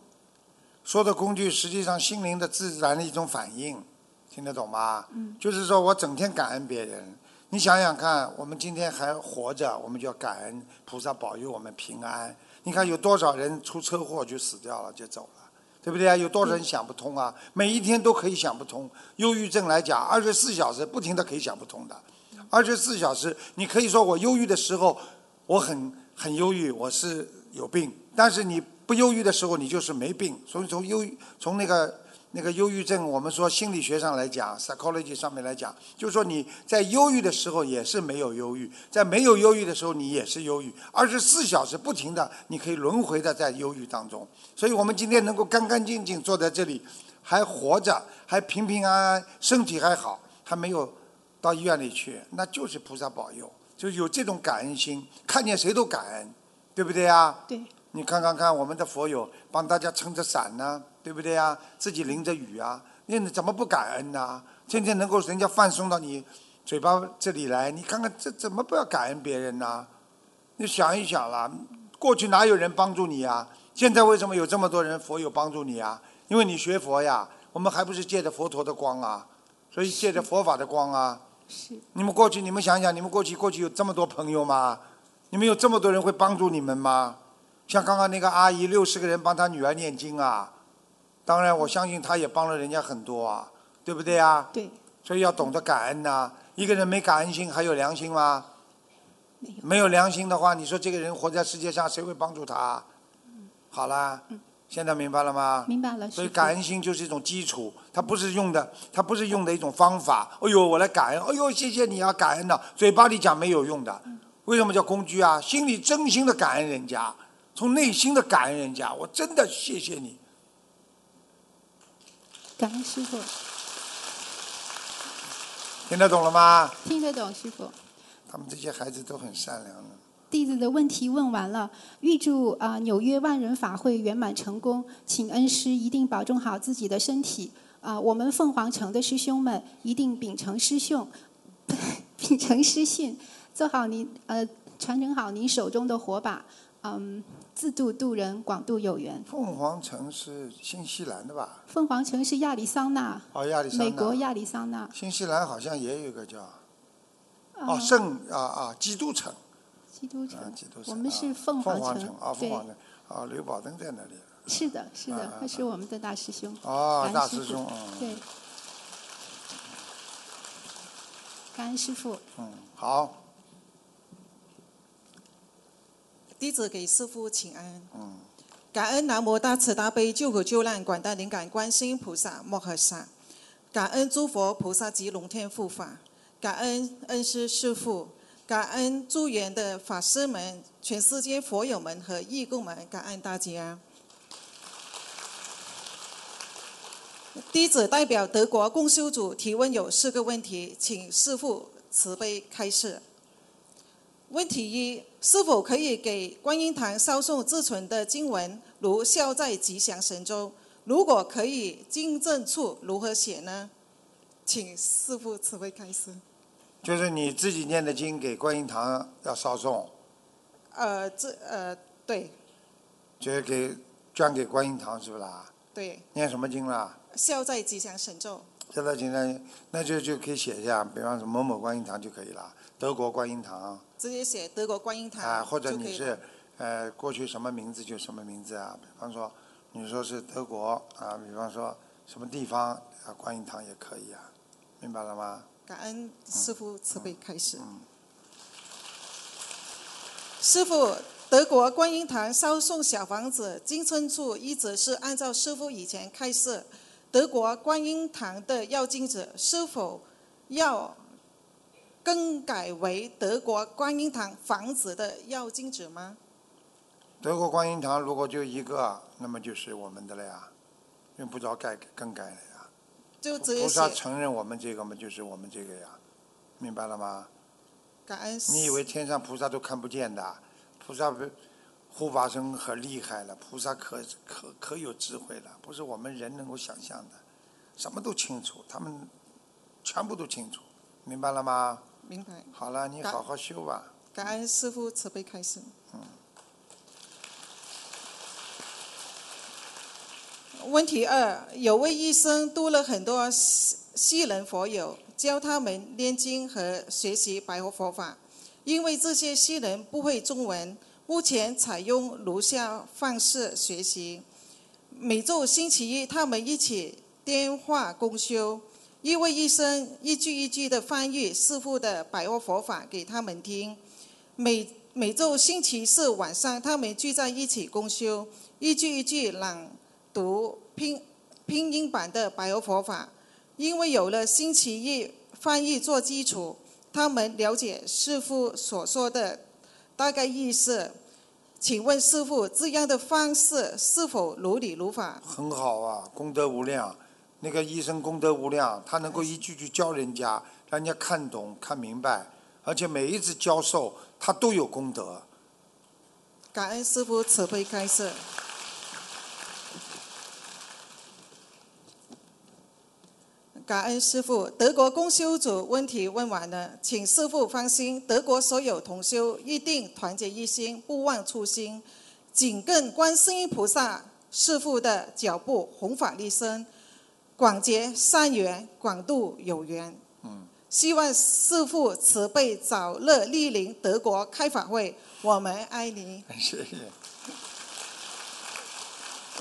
说的工具实际上心灵的自然的一种反应，听得懂吗？嗯就是说我整天感恩别人，你想想看，我们今天还活着，我们就要感恩菩萨保佑我们平安。你看有多少人出车祸就死掉了，就走了，对不对啊？有多少人想不通啊？每一天都可以想不通。忧郁症来讲，二十四小时不停的可以想不通的，二十四小时你可以说我忧郁的时候，我很很忧郁，我是有病，但是你不忧郁的时候，你就是没病。所以从忧郁从那个那个忧郁症，我们说心理学上来讲，psychology 上面来讲，就是说你在忧郁的时候也是没有忧郁，在没有忧郁的时候你也是忧郁，二十四小时不停的，你可以轮回的在忧郁当中。所以我们今天能够干干净净坐在这里，还活着，还平平安安，身体还好，还没有到医院里去，那就是菩萨保佑，就有这种感恩心，看见谁都感恩，对不对啊？对。你看看看，我们的佛友帮大家撑着伞呢，对不对呀？自己淋着雨啊，那你怎么不感恩呢？天天能够人家饭送到你嘴巴这里来，你看看这怎么不要感恩别人呢？你想一想啦，过去哪有人帮助你啊？现在为什么有这么多人佛友帮助你啊？因为你学佛呀，我们还不是借着佛陀的光啊，所以借着佛法的光啊。是。你们过去，你们想想，你们过去过去有这么多朋友吗？你们有这么多人会帮助你们吗？像刚刚那个阿姨，六十个人帮她女儿念经啊，当然我相信她也帮了人家很多啊，对不对啊？对。所以要懂得感恩呐、一个人没感恩心，还有良心吗？没有良心的话，你说这个人活在世界上，谁会帮助他？好啦，现在明白了吗？明白了。所以感恩心就是一种基础，它不是用的，它不是用的一种方法。哎呦，我来感恩，哎呦，谢谢你啊，感恩的，嘴巴里讲没有用的。为什么叫工具啊？心里真心的感恩人家，从内心的感恩人家，我真的谢谢你。感恩师傅，听得懂了吗？听得懂师傅。他们这些孩子都很善良的。弟子的问题问完了，预祝啊、纽约万人法会圆满成功，请恩师一定保重好自己的身体啊、我们凤凰城的师兄们一定秉承师兄，(laughs) 秉承师训，做好您呃传承好您手中的火把，嗯，自度度人，广度有缘。凤凰城是新西兰的吧？凤凰城是亚利桑那，哦，亚利桑那。美国亚利桑那。新西兰好像也有一个叫，呃哦，圣啊啊，基督城。基督城啊，基督城。我们是啊凤凰城凤凰城啊，凤对凰城啊，刘宝登在那里。是的，是的啊，他是我们的大师兄。哦感恩师父大师兄嗯对。感恩师傅。嗯，好，弟子给师父请安。嗯。感恩南无大慈大悲救苦救难广大灵感观世音菩萨摩诃萨，感恩诸佛菩萨及龙天护法，感恩恩师师父，感恩助缘的法师们、全世界佛友们和义工们，感恩大家。弟子代表德国共修组提问有四个问题，请师父慈悲开示。问题一：是否可以给观音堂烧送自存的经文，如《孝在吉祥神州》？如果可以，经正处如何写呢？请师父慈悲开示。就是你自己念的经给观音堂要烧送，呃，这呃，对就是给捐给观音堂是不啦？对，念什么经啦？《孝在吉祥神咒》。孝在吉祥那就就可以写一下，比方说某某观音堂就可以了，德国观音堂直接写德国观音堂啊，或者你是呃过去什么名字就什么名字啊，比方说你说是德国啊，比方说什么地方啊，观音堂也可以啊，明白了吗？感恩师父慈悲开示。嗯师傅，德国观音堂烧送小房子进村处一直是按照师傅以前开设，德国观音堂的要经者是否要更改为德国观音堂房子的要经者吗？德国观音堂如果就一个，那么就是我们的了呀，用不着改更改。就直接菩萨承认我们这个嘛，就是我们这个呀，明白了吗？感恩。你以为天上菩萨都看不见的？菩萨不护法神很厉害了，菩萨可可可有智慧了，不是我们人能够想象的，什么都清楚，他们全部都清楚，明白了吗？明白。好了，你好好修吧。感恩师傅慈悲开示。问题二：有位医生多了很多西西人佛友，教他们念经和学习白话佛法。因为这些西人不会中文，目前采用如下方式学习：每周星期一，他们一起电话公修，一位医生一句一句的翻译师傅的白话佛法给他们听。每每周星期四晚上，他们聚在一起公修，一句一句朗读拼拼音版的白话佛法。因为有了星期一翻译做基础，他们了解师傅所说的大概意思。请问师傅，这样的方式是否如理如法？很好啊，功德无量。那个医生功德无量，他能够一句句教人家，让人家看懂、看明白，而且每一次教授他都有功德。感恩师傅慈悲开示。感恩师傅，德国公修组问题问完了，请师傅放心，德国所有同修一定团结一心，不忘初心，紧跟观世音菩萨师傅的脚步，弘法利生，广结善缘，广度有缘。希望师傅慈悲早日莅临德国开法会，我们爱你。(laughs) 谢谢。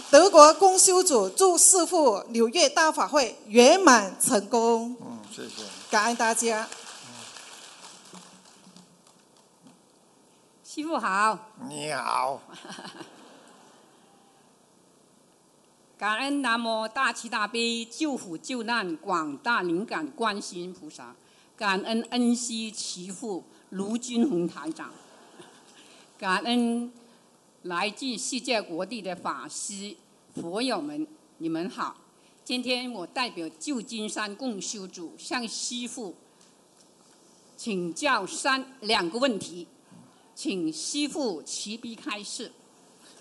德国公修组祝师傅纽约大法会圆满成功。嗯，谢谢。感恩大家。师傅好。你好。(laughs) 感恩南无大慈大悲救苦救难广大灵感观世音菩萨，感恩恩师慈父卢军宏台长，感恩来自世界各地的法师佛友们，你们好。今天我代表旧金山共修组向师父请教三两个问题，请师父慈悲开示。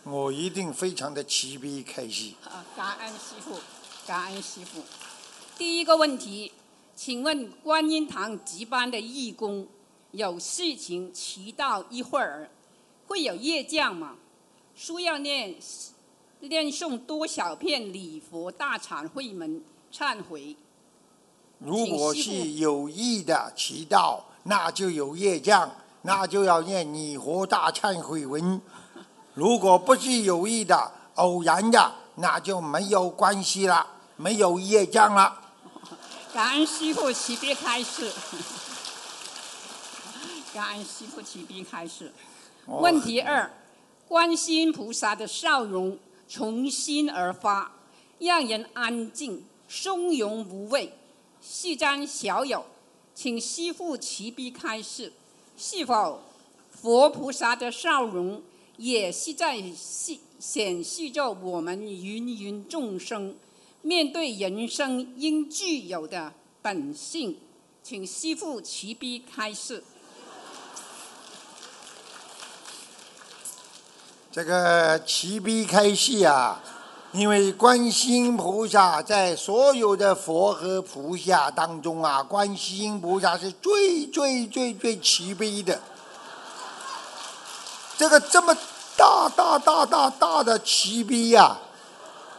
我一定非常的慈悲开示。啊，感恩师傅，感恩师傅。第一个问题，请问观音堂值班的义工有事情迟到一会儿，会有业障吗？需要念念诵多少遍礼佛大忏悔文忏悔？如果是有意的祈祷，那就有业障，那就要念礼佛大忏悔文。如果不是有意的、偶然的，那就没有关系了，没有业障了。(laughs) 感恩师傅慈悲开始，(laughs) 感恩师傅慈悲开始。问题二：观世音菩萨的笑容从心而发，让人安静、从容无畏。世间小友，请师父慈悲开示，是否佛菩萨的笑容？也是在显显示着我们芸芸众生面对人生应具有的本性，请师父慈悲开示。这个慈悲开示啊，因为观世音菩萨在所有的佛和菩萨当中啊，观世音菩萨是最最最最慈悲的。这个这么大大大大大的慈悲呀、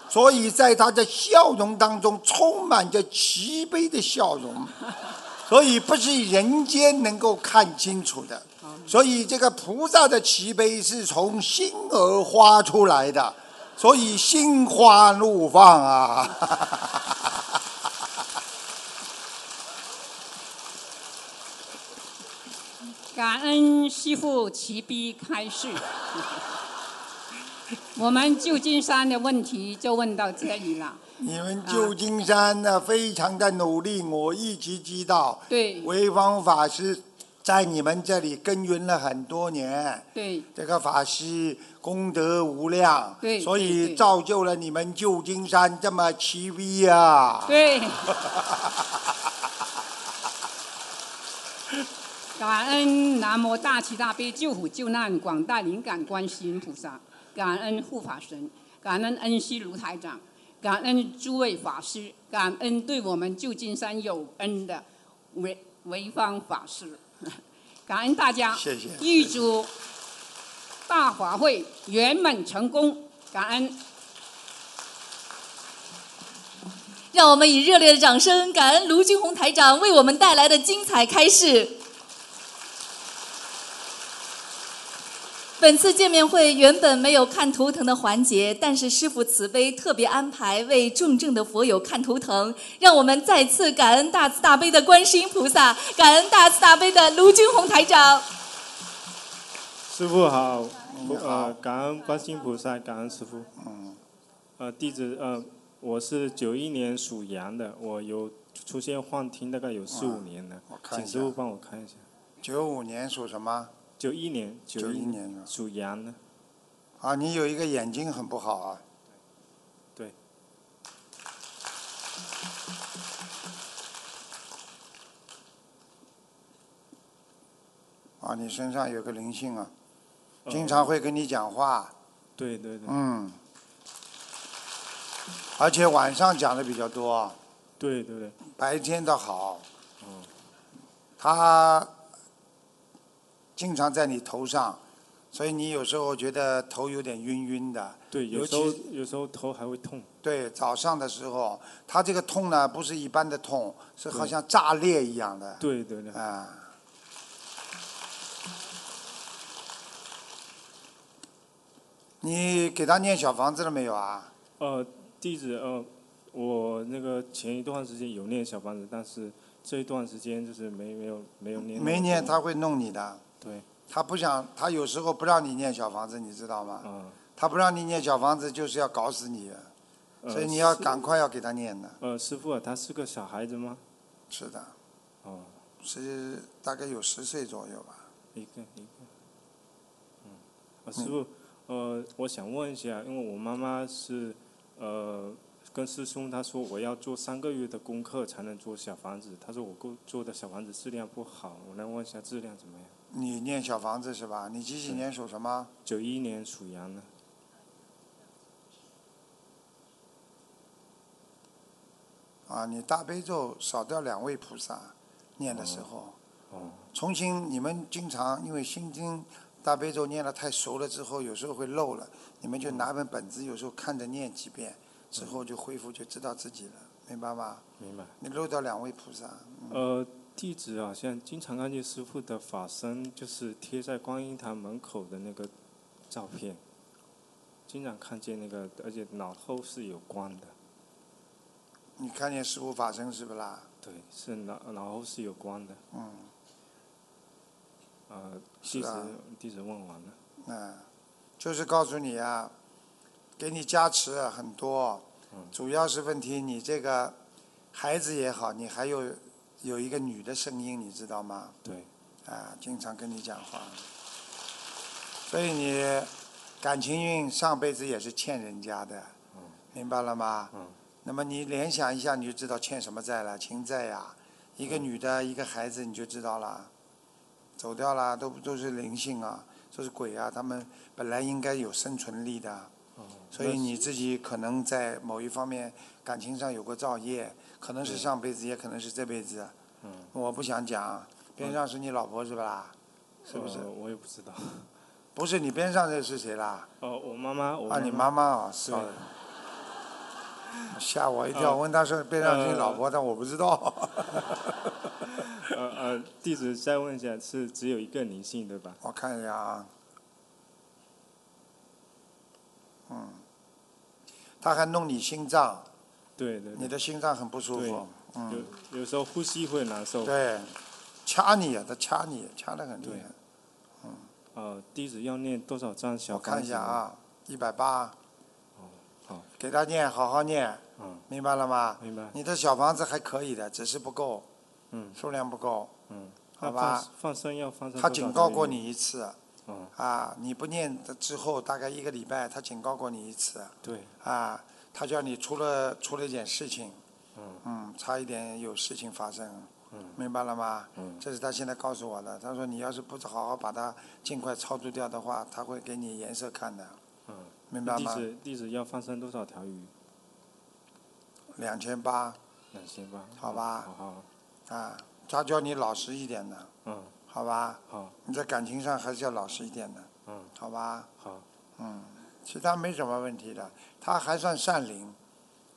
所以在他的笑容当中充满着慈悲的笑容，所以不是人间能够看清楚的。所以这个菩萨的慈悲是从心而发出来的，所以心花怒放啊！(laughs) 感恩师父慈悲开示。(laughs) 我们旧金山的问题就问到这里了。你们旧金山呢，非常的努力，我一直知道。对。潍坊法师在你们这里耕耘了很多年，对这个法师功德无量，对对所以造就了你们旧金山这么奇威啊！对。(laughs) 感恩南无大慈大悲救苦救难广大灵感观世音菩萨，感恩护法神，感恩恩师卢台长，感恩诸位法师，感恩对我们旧金山有恩的维维方法师，(laughs) 感恩大家，谢谢预祝大法会圆满成功，感恩。让我们以热烈的掌声，感恩卢军红台长为我们带来的精彩开示。本次见面会原本没有看图腾的环节，但是师傅慈悲特别安排为重症的佛友看图腾，让我们再次感恩大慈大悲的观世音菩萨，感恩大慈大悲的卢军红台长。师傅好，你好呃，感恩观世音菩萨，感恩师傅。嗯，呃，弟子呃，我是九一年属羊的，我有出现幻听，大概有四五年了，我看一下请师傅帮我看一下。九五年属什么？九一年，九一一年的属羊的，啊，你有一个眼睛很不好啊。对。啊，你身上有个灵性啊，呃经常会跟你讲话，对对对。嗯，而且晚上讲的比较多，对对对。白天倒好。哦。他经常在你头上，所以你有时候觉得头有点晕晕的。对，有时候有时候头还会痛。对，早上的时候，他这个痛呢，不是一般的痛，是好像炸裂一样的。对对对。啊。你给他念小房子了没有啊？呃，地址呃，我那个前一段时间有念小房子，但是这一段时间就是没没有没有念。没念他会弄你的。对。他不想，他有时候不让你念小房子，你知道吗？嗯。他不让你念小房子，就是要搞死你，呃所以你要赶快要给他念的。呃，师傅啊，他是个小孩子吗？是的。哦。是大概有十岁左右吧。一个一个。嗯。啊，师傅，呃，我想问一下，因为我妈妈是呃跟师兄他说我要做三个月的功课才能做小房子，他说我够做的小房子质量不好，我能问一下质量怎么样？你念小房子是吧？你几几年属什么？九一年属羊的。啊，你大悲咒少掉两位菩萨，念的时候。哦。重新，你们经常因为心经、大悲咒念的太熟了之后，有时候会漏了，你们就拿本本子，有时候看着念几遍，之后就恢复，就知道自己了，明白吗？明白。你漏掉两位菩萨。嗯呃，弟子好像经常看见师傅的法身，就是贴在观音堂门口的那个照片，经常看见那个，而且脑后是有光的。你看见师傅法身是不啦？对，是脑脑后是有光的。嗯。呃，弟子、是啊弟子问完了。嗯，就是告诉你啊，给你加持很多，主要是问题你这个孩子也好，你还有有一个女的声音，你知道吗？对。啊，经常跟你讲话，所以你感情运上辈子也是欠人家的，明白了吗？那么你联想一下，你就知道欠什么债了，情债呀、一个女的，一个孩子，你就知道了。走掉了，都都是灵性啊，都是鬼啊，他们本来应该有生存力的，所以你自己可能在某一方面感情上有过造业，可能是上辈子，也可能是这辈子。嗯。我不想讲，边上是你老婆是吧？是不是？呃我也不知道。不是你边上这是谁啦？哦，我妈妈，我啊，你妈妈啊，是吓我一跳，呃问他说边上是你老婆，但我不知道。(laughs) 呃呃，弟子再问一下，是只有一个灵性对吧？我看一下啊，嗯，他还弄你心脏，对对对。你的心脏很不舒服，嗯，有有时候呼吸会难受。对，掐你啊，他掐你，掐得很厉害。嗯呃，弟子要念多少张小我看一？下啊，一百八，好。给他念，好好念，嗯。明白了吗？明白。你的小房子还可以的，只是不够，嗯。数量不够，嗯。好吧放？放生要放生他警告过你一次，嗯啊，你不念的之后大概一个礼拜，他警告过你一次，对，啊，他叫你出了出了一点事情，嗯嗯，差一点有事情发生，嗯明白了吗？嗯这是他现在告诉我的。他说你要是不好好把它尽快操作掉的话，他会给你颜色看的，嗯，明白吗？弟子弟子要放生多少条鱼？两千八，两千八。好吧好好，啊，他叫你老实一点的，嗯，好吧？好，你在感情上还是要老实一点的，嗯，好吧？好，嗯，其他没什么问题的，他还算善灵，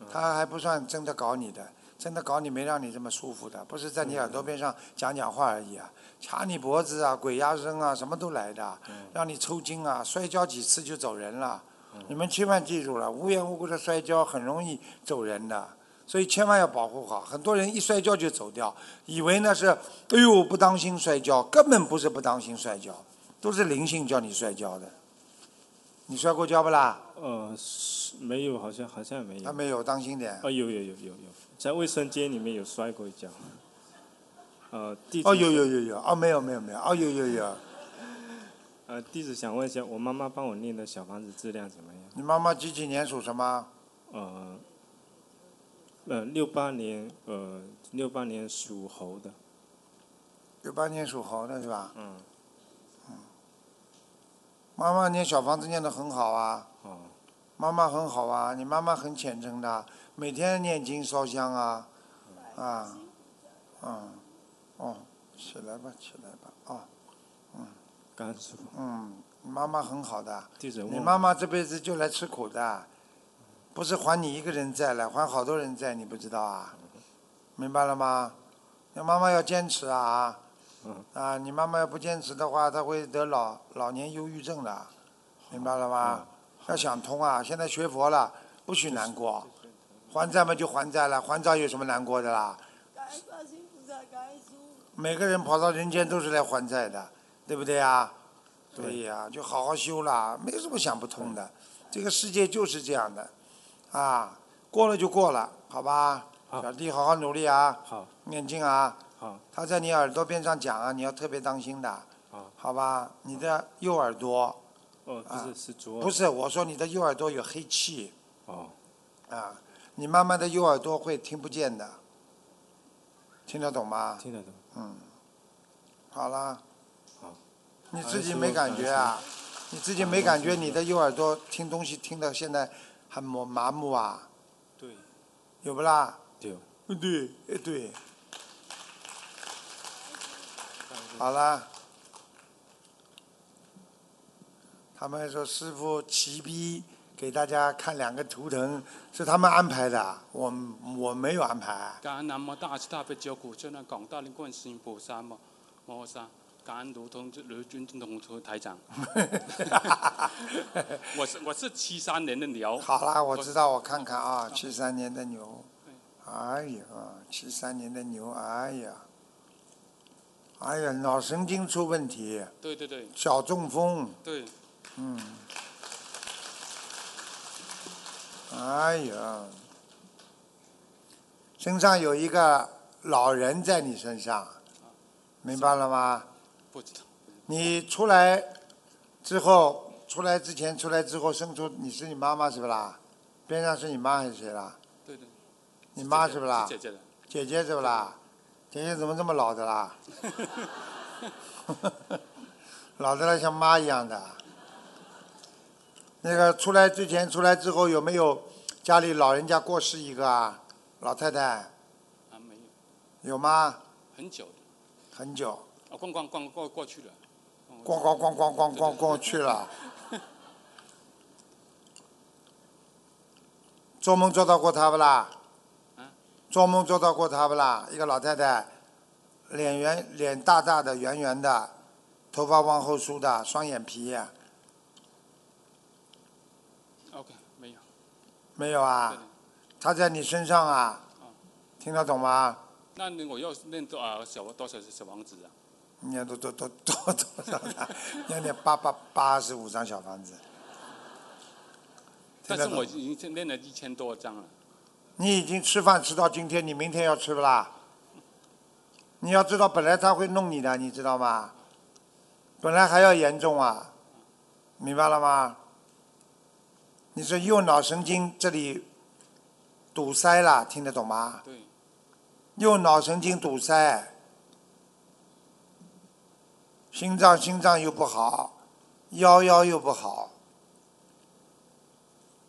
嗯他还不算真的搞你的，真的搞你没让你这么舒服的，不是在你耳朵边上讲讲话而已啊，掐你脖子啊，鬼压身啊，什么都来的，嗯让你抽筋啊，摔跤几次就走人了。你们千万记住了，无缘无故的摔跤很容易走人的，所以千万要保护好。很多人一摔跤就走掉，以为那是哎呦不当心摔跤，根本不是不当心摔跤，都是灵性叫你摔跤的。你摔过跤不啦？呃，是没有，好像好像没有。他没有，当心点。哦，有有有有有，在卫生间里面有摔过一跤。呃，弟子哦，有有有有，哦，没有没有没有，哦，有有有。呃，弟子想问一下，我妈妈帮我念的小房子质量怎么样？你妈妈几几年属什么？呃，呃，六八年，呃，六八年属猴的。六八年属猴的是吧？嗯。妈妈念小房子念得很好啊。哦。妈妈很好啊，你妈妈很虔诚的，每天念经烧香啊，啊，嗯，哦，起来吧，起来吧，哦，嗯。感恩师傅。嗯，你妈妈很好的。你妈妈这辈子就来吃苦的，不是还你一个人债了，还好多人债，你不知道啊？明白了吗？你妈妈要坚持啊！嗯。啊，你妈妈要不坚持的话，她会得老老年忧郁症的，明白了吗？要想通啊！现在学佛了，不许难过，还债嘛就还债了，还债有什么难过的啦？每个人跑到人间都是来还债的，对不对啊？对呀，就好好修啦，没什么想不通的。这个世界就是这样的，啊，过了就过了，好吧？小弟好好努力啊，好，念经啊。好，他在你耳朵边上讲啊，你要特别当心的，好，好吧？你的右耳朵，哦，不是，是左。不是，我说你的右耳朵有黑气，哦，啊，你慢慢的右耳朵会听不见的，听得懂吗？听得懂。嗯，好啦。好。你自己没感觉啊？你自己没感觉你的右耳朵听东西听到现在很麻麻木啊？对。有不啦？对。对，哎对。好啦。他们说师傅骑逼给大家看两个图腾，是他们安排的，我我没有安排。感恩南无大慈大悲救苦救难广大灵观世音菩萨摩摩诃萨，感恩卢通卢军统图台长。(laughs) 我是我是七三年的牛。好啦，我知道，我看看啊，七三年的牛，哎呀，七三年的牛，哎呀，哎呀，脑神经出问题，对对对。小中风，对。嗯，哎呀，身上有一个老人在你身上，明白了吗？不知道。你出来之后，出来之前，出来之后生出你是你妈妈是不啦？边上是你妈还是谁啦？对对。你妈是不啦？姐姐的。姐姐是不啦？姐姐怎么这么老的啦？(laughs) 老的了像妈一样的。那个出来之前，出来之后有没有家里老人家过世一个啊？老太太啊，没有。有吗？很久的。很久。啊，逛逛逛过过去了。逛逛逛逛逛逛逛去了。(laughs) 做梦做到过他不啦？做梦做到过他不啦？一个老太太，脸圆脸大大的圆圆的，头发往后梳的，双眼皮。OK，没有。没有啊？他在你身上啊？听得懂吗？那你我要念多啊小多少小房子啊？念多多多多多少张？(laughs) 念念八八八十五张小房子。但是我已经练了一千多张了。你已经吃饭吃到今天，你明天要吃不啦？你要知道，本来他会弄你的，你知道吗？本来还要严重啊，明白了吗？你说右脑神经这里堵塞了，听得懂吗？对。右脑神经堵塞，心脏心脏又不好，腰腰又不好，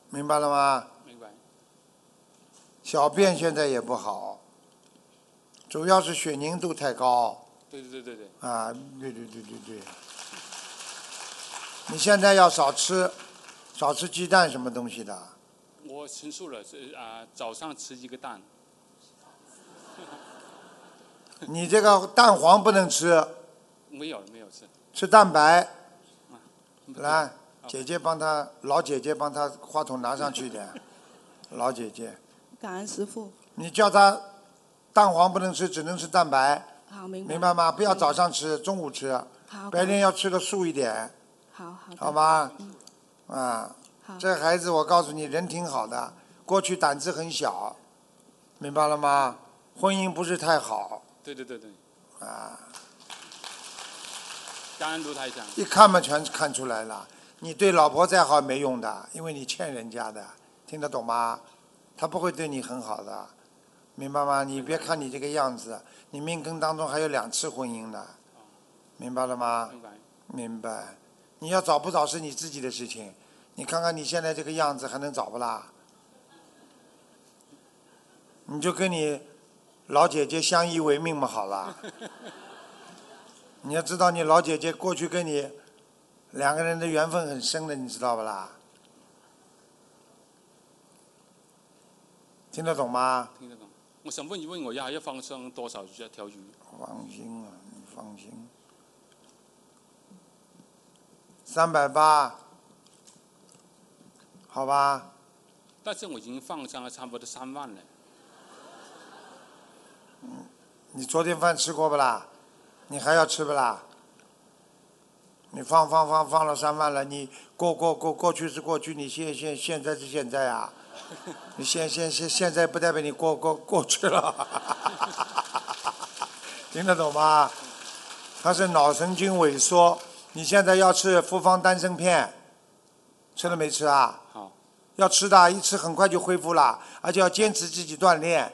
明白了吗？小便现在也不好，主要是血凝度太高。对对对对对。啊，对对对对对。你现在要少吃，少吃鸡蛋什么东西的。我陈述了，是啊、早上吃一个蛋。(laughs) 你这个蛋黄不能吃，没有没有吃。吃蛋白。来，姐姐帮他，老姐姐帮他话筒拿上去一点。(laughs) 老姐姐，感恩师傅。你叫他蛋黄不能吃，只能吃蛋白。好，明白。明白吗？不要早上吃，中午吃。好。白天要吃的素一点。好好。好吗？嗯。啊。这孩子，我告诉你，人挺好的，过去胆子很小，明白了吗？婚姻不是太好。对对对对。啊。感恩卢台长。一看嘛，全看出来了。你对老婆再好没用的，因为你欠人家的，听得懂吗？他不会对你很好的，明白吗？你别看你这个样子，你命根当中还有两次婚姻呢，明白了吗？明白。明白。你要找不找是你自己的事情，你看看你现在这个样子还能找不啦？你就跟你老姐姐相依为命嘛，好了。(laughs) 你要知道，你老姐姐过去跟你两个人的缘分很深的，你知道不啦？听得懂吗？听得懂。我想问一问，我要要放生多少条鱼？放心啊，你放心。三百八，好吧？但是我已经放生了差不多三万了。你昨天饭吃过不啦？你还要吃不啦？你放放放放了三万了，你过过过过去是过去，你现现现在是现在啊！你 (laughs) 现现现现在不代表你过过过去了，(laughs) 听得懂吗？他是脑神经萎缩，你现在要吃复方丹参片，吃了没吃啊？好。要吃的，一吃很快就恢复了，而且要坚持自己锻炼，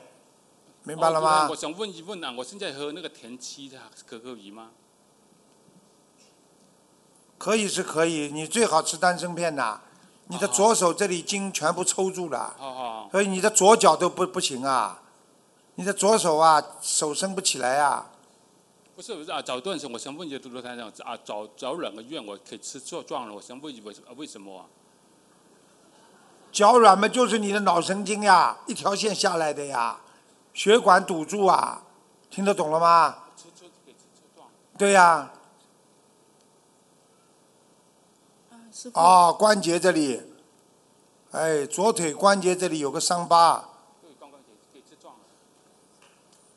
明白了吗？哦我想问一问啊，我现在喝那个田七的可可以吗？可以是可以，你最好吃丹参片呐。你的左手这里筋全部抽住了。所以你的左脚都不不行啊，你的左手啊手伸不起来啊。不是不是啊，早段时间我想问一下卢台长啊，早早两个月我可以吃做壮了，我想问一问为什么啊？脚软嘛，就是你的脑神经呀，一条线下来的呀，血管堵住啊，听得懂了吗？对呀、师傅。哦，关节这里，哎，左腿关节这里有个伤疤，对，刚刚给给车撞了，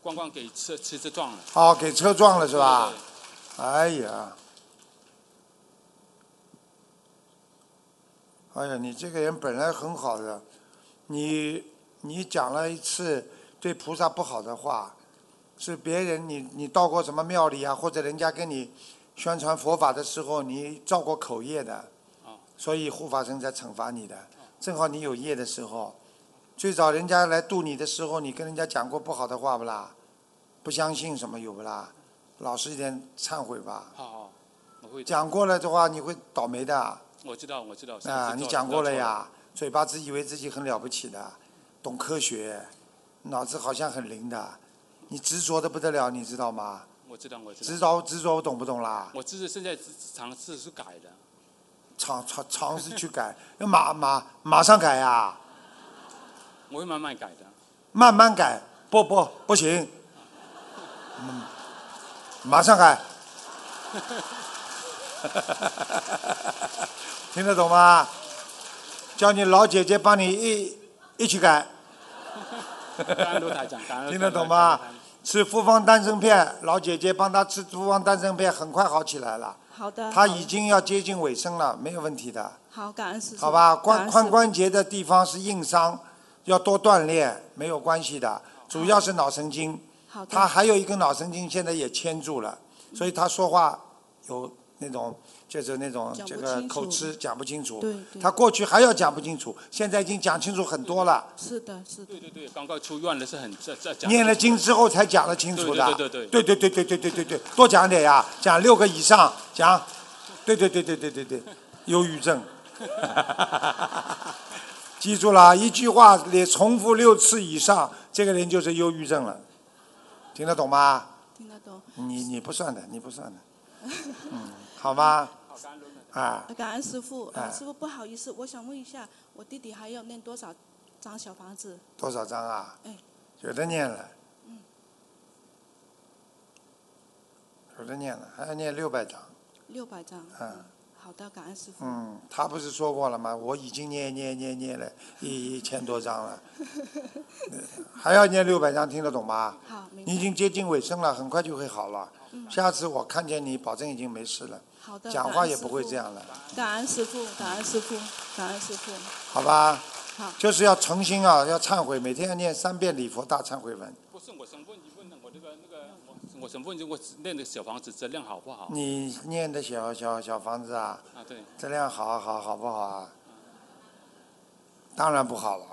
刚刚给车车子撞了。哦，给车撞了是吧对？哎呀，哎呀，你这个人本来很好的，你你讲了一次对菩萨不好的话，是别人你你到过什么庙里啊，或者人家跟你宣传佛法的时候，你造过口业的，所以护法神在惩罚你的。正好你有业的时候，最早人家来度你的时候，你跟人家讲过不好的话不啦？不相信什么有不啦？老实一点，忏悔吧。好好，我会讲过了的话，你会倒霉的。我知道我知道。啊，你讲过了呀，嘴巴自以为自己很了不起的，懂科学，脑子好像很灵的，你执着的不得了，你知道吗？我知道我知道。执着执着，我懂不懂啦？我只是现在尝试是改的。尝尝尝试去改，要马马马上改呀、我会慢慢改的。慢慢改，不不不行，嗯，马上改，(laughs) 听得懂吗？叫你老姐姐帮你一一起改，(laughs) 听得懂吗？吃复方丹参片，老姐姐帮他吃复方丹参片，很快好起来了。好的。他已经要接近尾声了，没有问题的。好，感恩师傅。好吧，关髋关节的地方是硬伤，要多锻炼，没有关系的，主要是脑神经。好的。他还有一根脑神经现在也牵住了，所以他说话有那种就是那种这个口吃讲不清楚。对对他过去还要讲不清楚，现在已经讲清楚很多了。是的，是的。对对对，刚刚出院的是很这这讲。念了经之后才讲得清楚的。对对对对对对对对对对，多讲点呀，讲六个以上，讲。对对对对对对对，忧郁症。记住了，一句话连重复六次以上，这个人就是忧郁症了。听得懂吗？听得懂。你你不算的，你不算的，嗯，好吗？啊，感恩师傅，哎呃师傅不好意思，我想问一下，我弟弟还要念多少张小房子？多少张啊？哎，有的念了，有的念了，还要念六百张。六百张。嗯。好的，感恩师傅。嗯，他不是说过了吗？我已经念念念念了一一千多张了，还要念六百张，听得懂吗？好，你已经接近尾声了，很快就会好了。嗯下次我看见你，保证已经没事了。好的。讲话也不会这样了，感恩师傅，感恩师傅，感恩师傅。好吧？好。就是要诚心啊，要忏悔，每天要念三遍礼佛大忏悔文。不是，我想问一问呢，我这个那个，我我想问，我念的小房子质量好不好？你念的小小小房子啊，啊，对。质量好好好不好啊？当然不好了。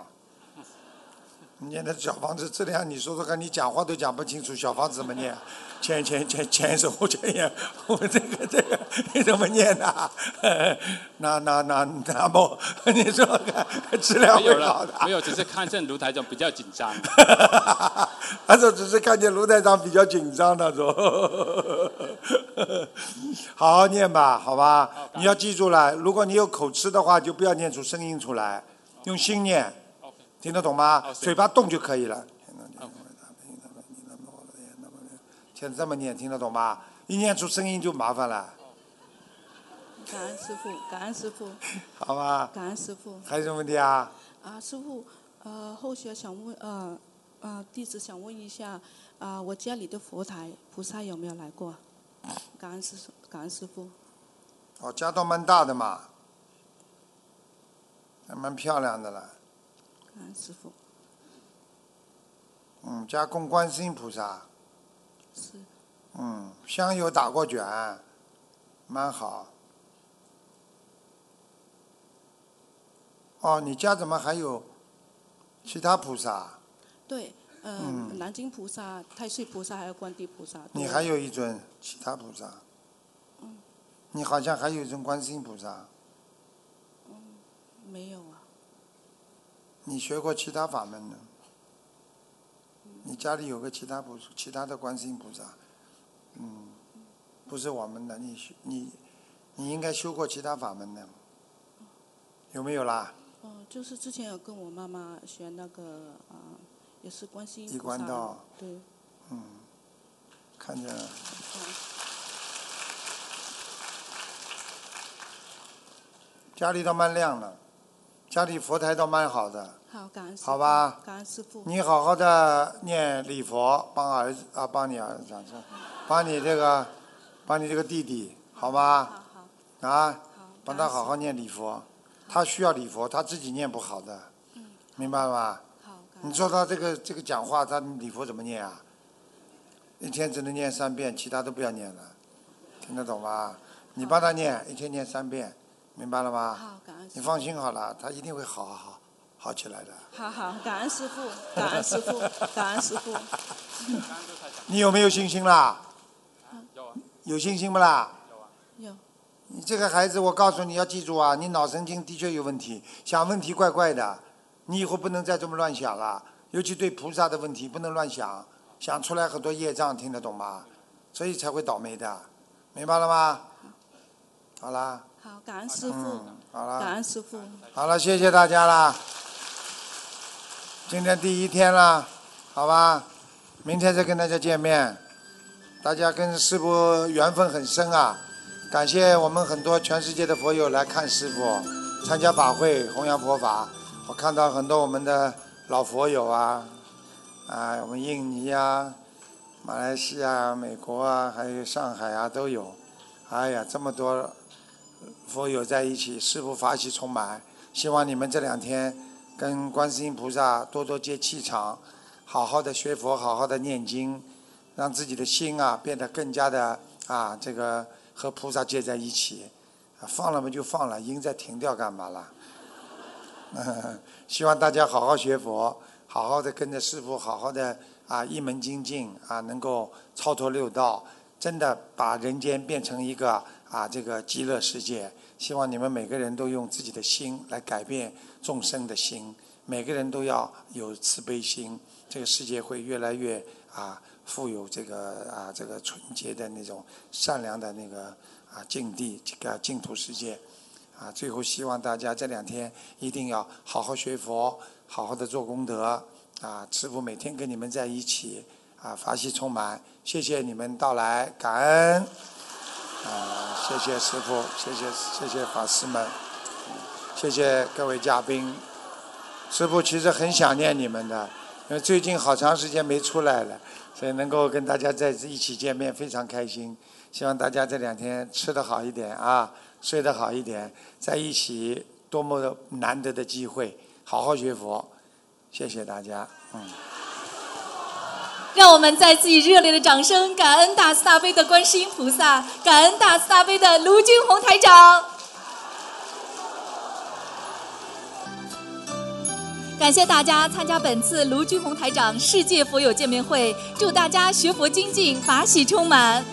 (laughs) 你念的小房子质量，你说说看，你讲话都讲不清楚，小房子怎么念？前前前前手后前眼，(laughs) 我这个这个你怎么念的？那那那那么 (laughs) 你说看质量没有会好的？，了没有，只是看见卢台长比较紧张。(laughs) 他说只是看见卢台长比较紧张，他说，好好念吧，好吧？你要记住了，如果你有口吃的话，就不要念出声音出来，用心念，听得懂吗？嘴巴动就可以了。先这么念，听得懂吧？一念出声音就麻烦了，感恩师傅，感恩师傅，好吧？感恩师傅。还有什么问题啊？啊，师傅，呃，后学想问，呃，呃，弟子想问一下，啊、我家里的佛台菩萨有没有来过？感恩师，感恩师傅。哦，家倒蛮大的嘛，还蛮漂亮的了。感恩师傅。嗯，家供观世音菩萨。是。嗯，香油打过卷，蛮好。哦，你家怎么还有其他菩萨？对，呃，嗯南京菩萨、太岁菩萨还有观地菩萨。你还有一尊其他菩萨？嗯你好像还有一尊观世音菩萨。嗯没有啊？你学过其他法门的？你家里有个其他菩其他的观世音菩萨？嗯，不是我们的，你学你你应该修过其他法门的，有没有啦？哦、就是之前有跟我妈妈学那个啊、也是观世音一菩萨道对。嗯，看见了。家里倒蛮亮的，家里佛台倒蛮好的。好，感恩。好吧感恩师傅。你好好的念礼佛，帮儿子啊，帮你儿子讲错，(laughs) 帮你这个，帮你这个弟弟，好吗？啊，帮他好好念礼佛，他需要礼佛，他自己念不好的，明白吗？你说他这个这个讲话，他礼佛怎么念啊？一天只能念三遍，其他都不要念了，听得懂吗？你帮他念，一天念三遍，明白了吗？好，感恩。你放心好了，他一定会好好好好起来的。好好，感恩师傅，感恩师傅，(laughs) 感恩师傅。你有没有信心啦？有啊。有信心不啦？有。你这个孩子，我告诉你要记住啊，你脑神经的确有问题，想问题怪怪的，你以后不能再这么乱想了，尤其对菩萨的问题不能乱想，想出来很多业障，听得懂吗？所以才会倒霉的，明白了吗？好啦，好，感恩师傅，嗯好啦感恩师傅。好了，谢谢大家啦。今天第一天了，好吧，明天再跟大家见面。大家跟师傅缘分很深啊，感谢我们很多全世界的佛友来看师傅，参加法会弘扬佛法。我看到很多我们的老佛友啊，啊，我们印尼啊、马来西亚、美国啊，还有上海啊都有。哎呀，这么多佛友在一起，师傅法喜充满。希望你们这两天跟观世音菩萨多多接气场，好好的学佛，好好的念经，让自己的心啊变得更加的啊这个和菩萨接在一起。啊 (laughs) 放了嘛就放了，音再停掉干嘛啦？(laughs) 希望大家好好学佛，好好的跟着师傅，好好的啊一门精进啊，能够超脱六道，真的把人间变成一个啊这个极乐世界。希望你们每个人都用自己的心来改变众生的心，每个人都要有慈悲心，这个世界会越来越啊富有这个啊这个纯洁的那种善良的那个啊境地，这个净土世界。啊，最后希望大家这两天一定要好好学佛，好好的做功德。啊，师傅每天跟你们在一起，啊，法喜充满。谢谢你们到来，感恩。啊，谢谢师傅，谢谢谢谢法师们，谢谢各位嘉宾。师傅其实很想念你们的，因为最近好长时间没出来了，所以能够跟大家在一起见面非常开心。希望大家这两天吃得好一点啊，睡得好一点，在一起多么难得的机会，好好学佛。谢谢大家，嗯。让我们再次以热烈的掌声，感恩大慈大悲的观世音菩萨，感恩大慈大悲的卢军宏台长。感谢大家参加本次卢军宏台长世界佛友见面会，祝大家学佛精进，法喜充满。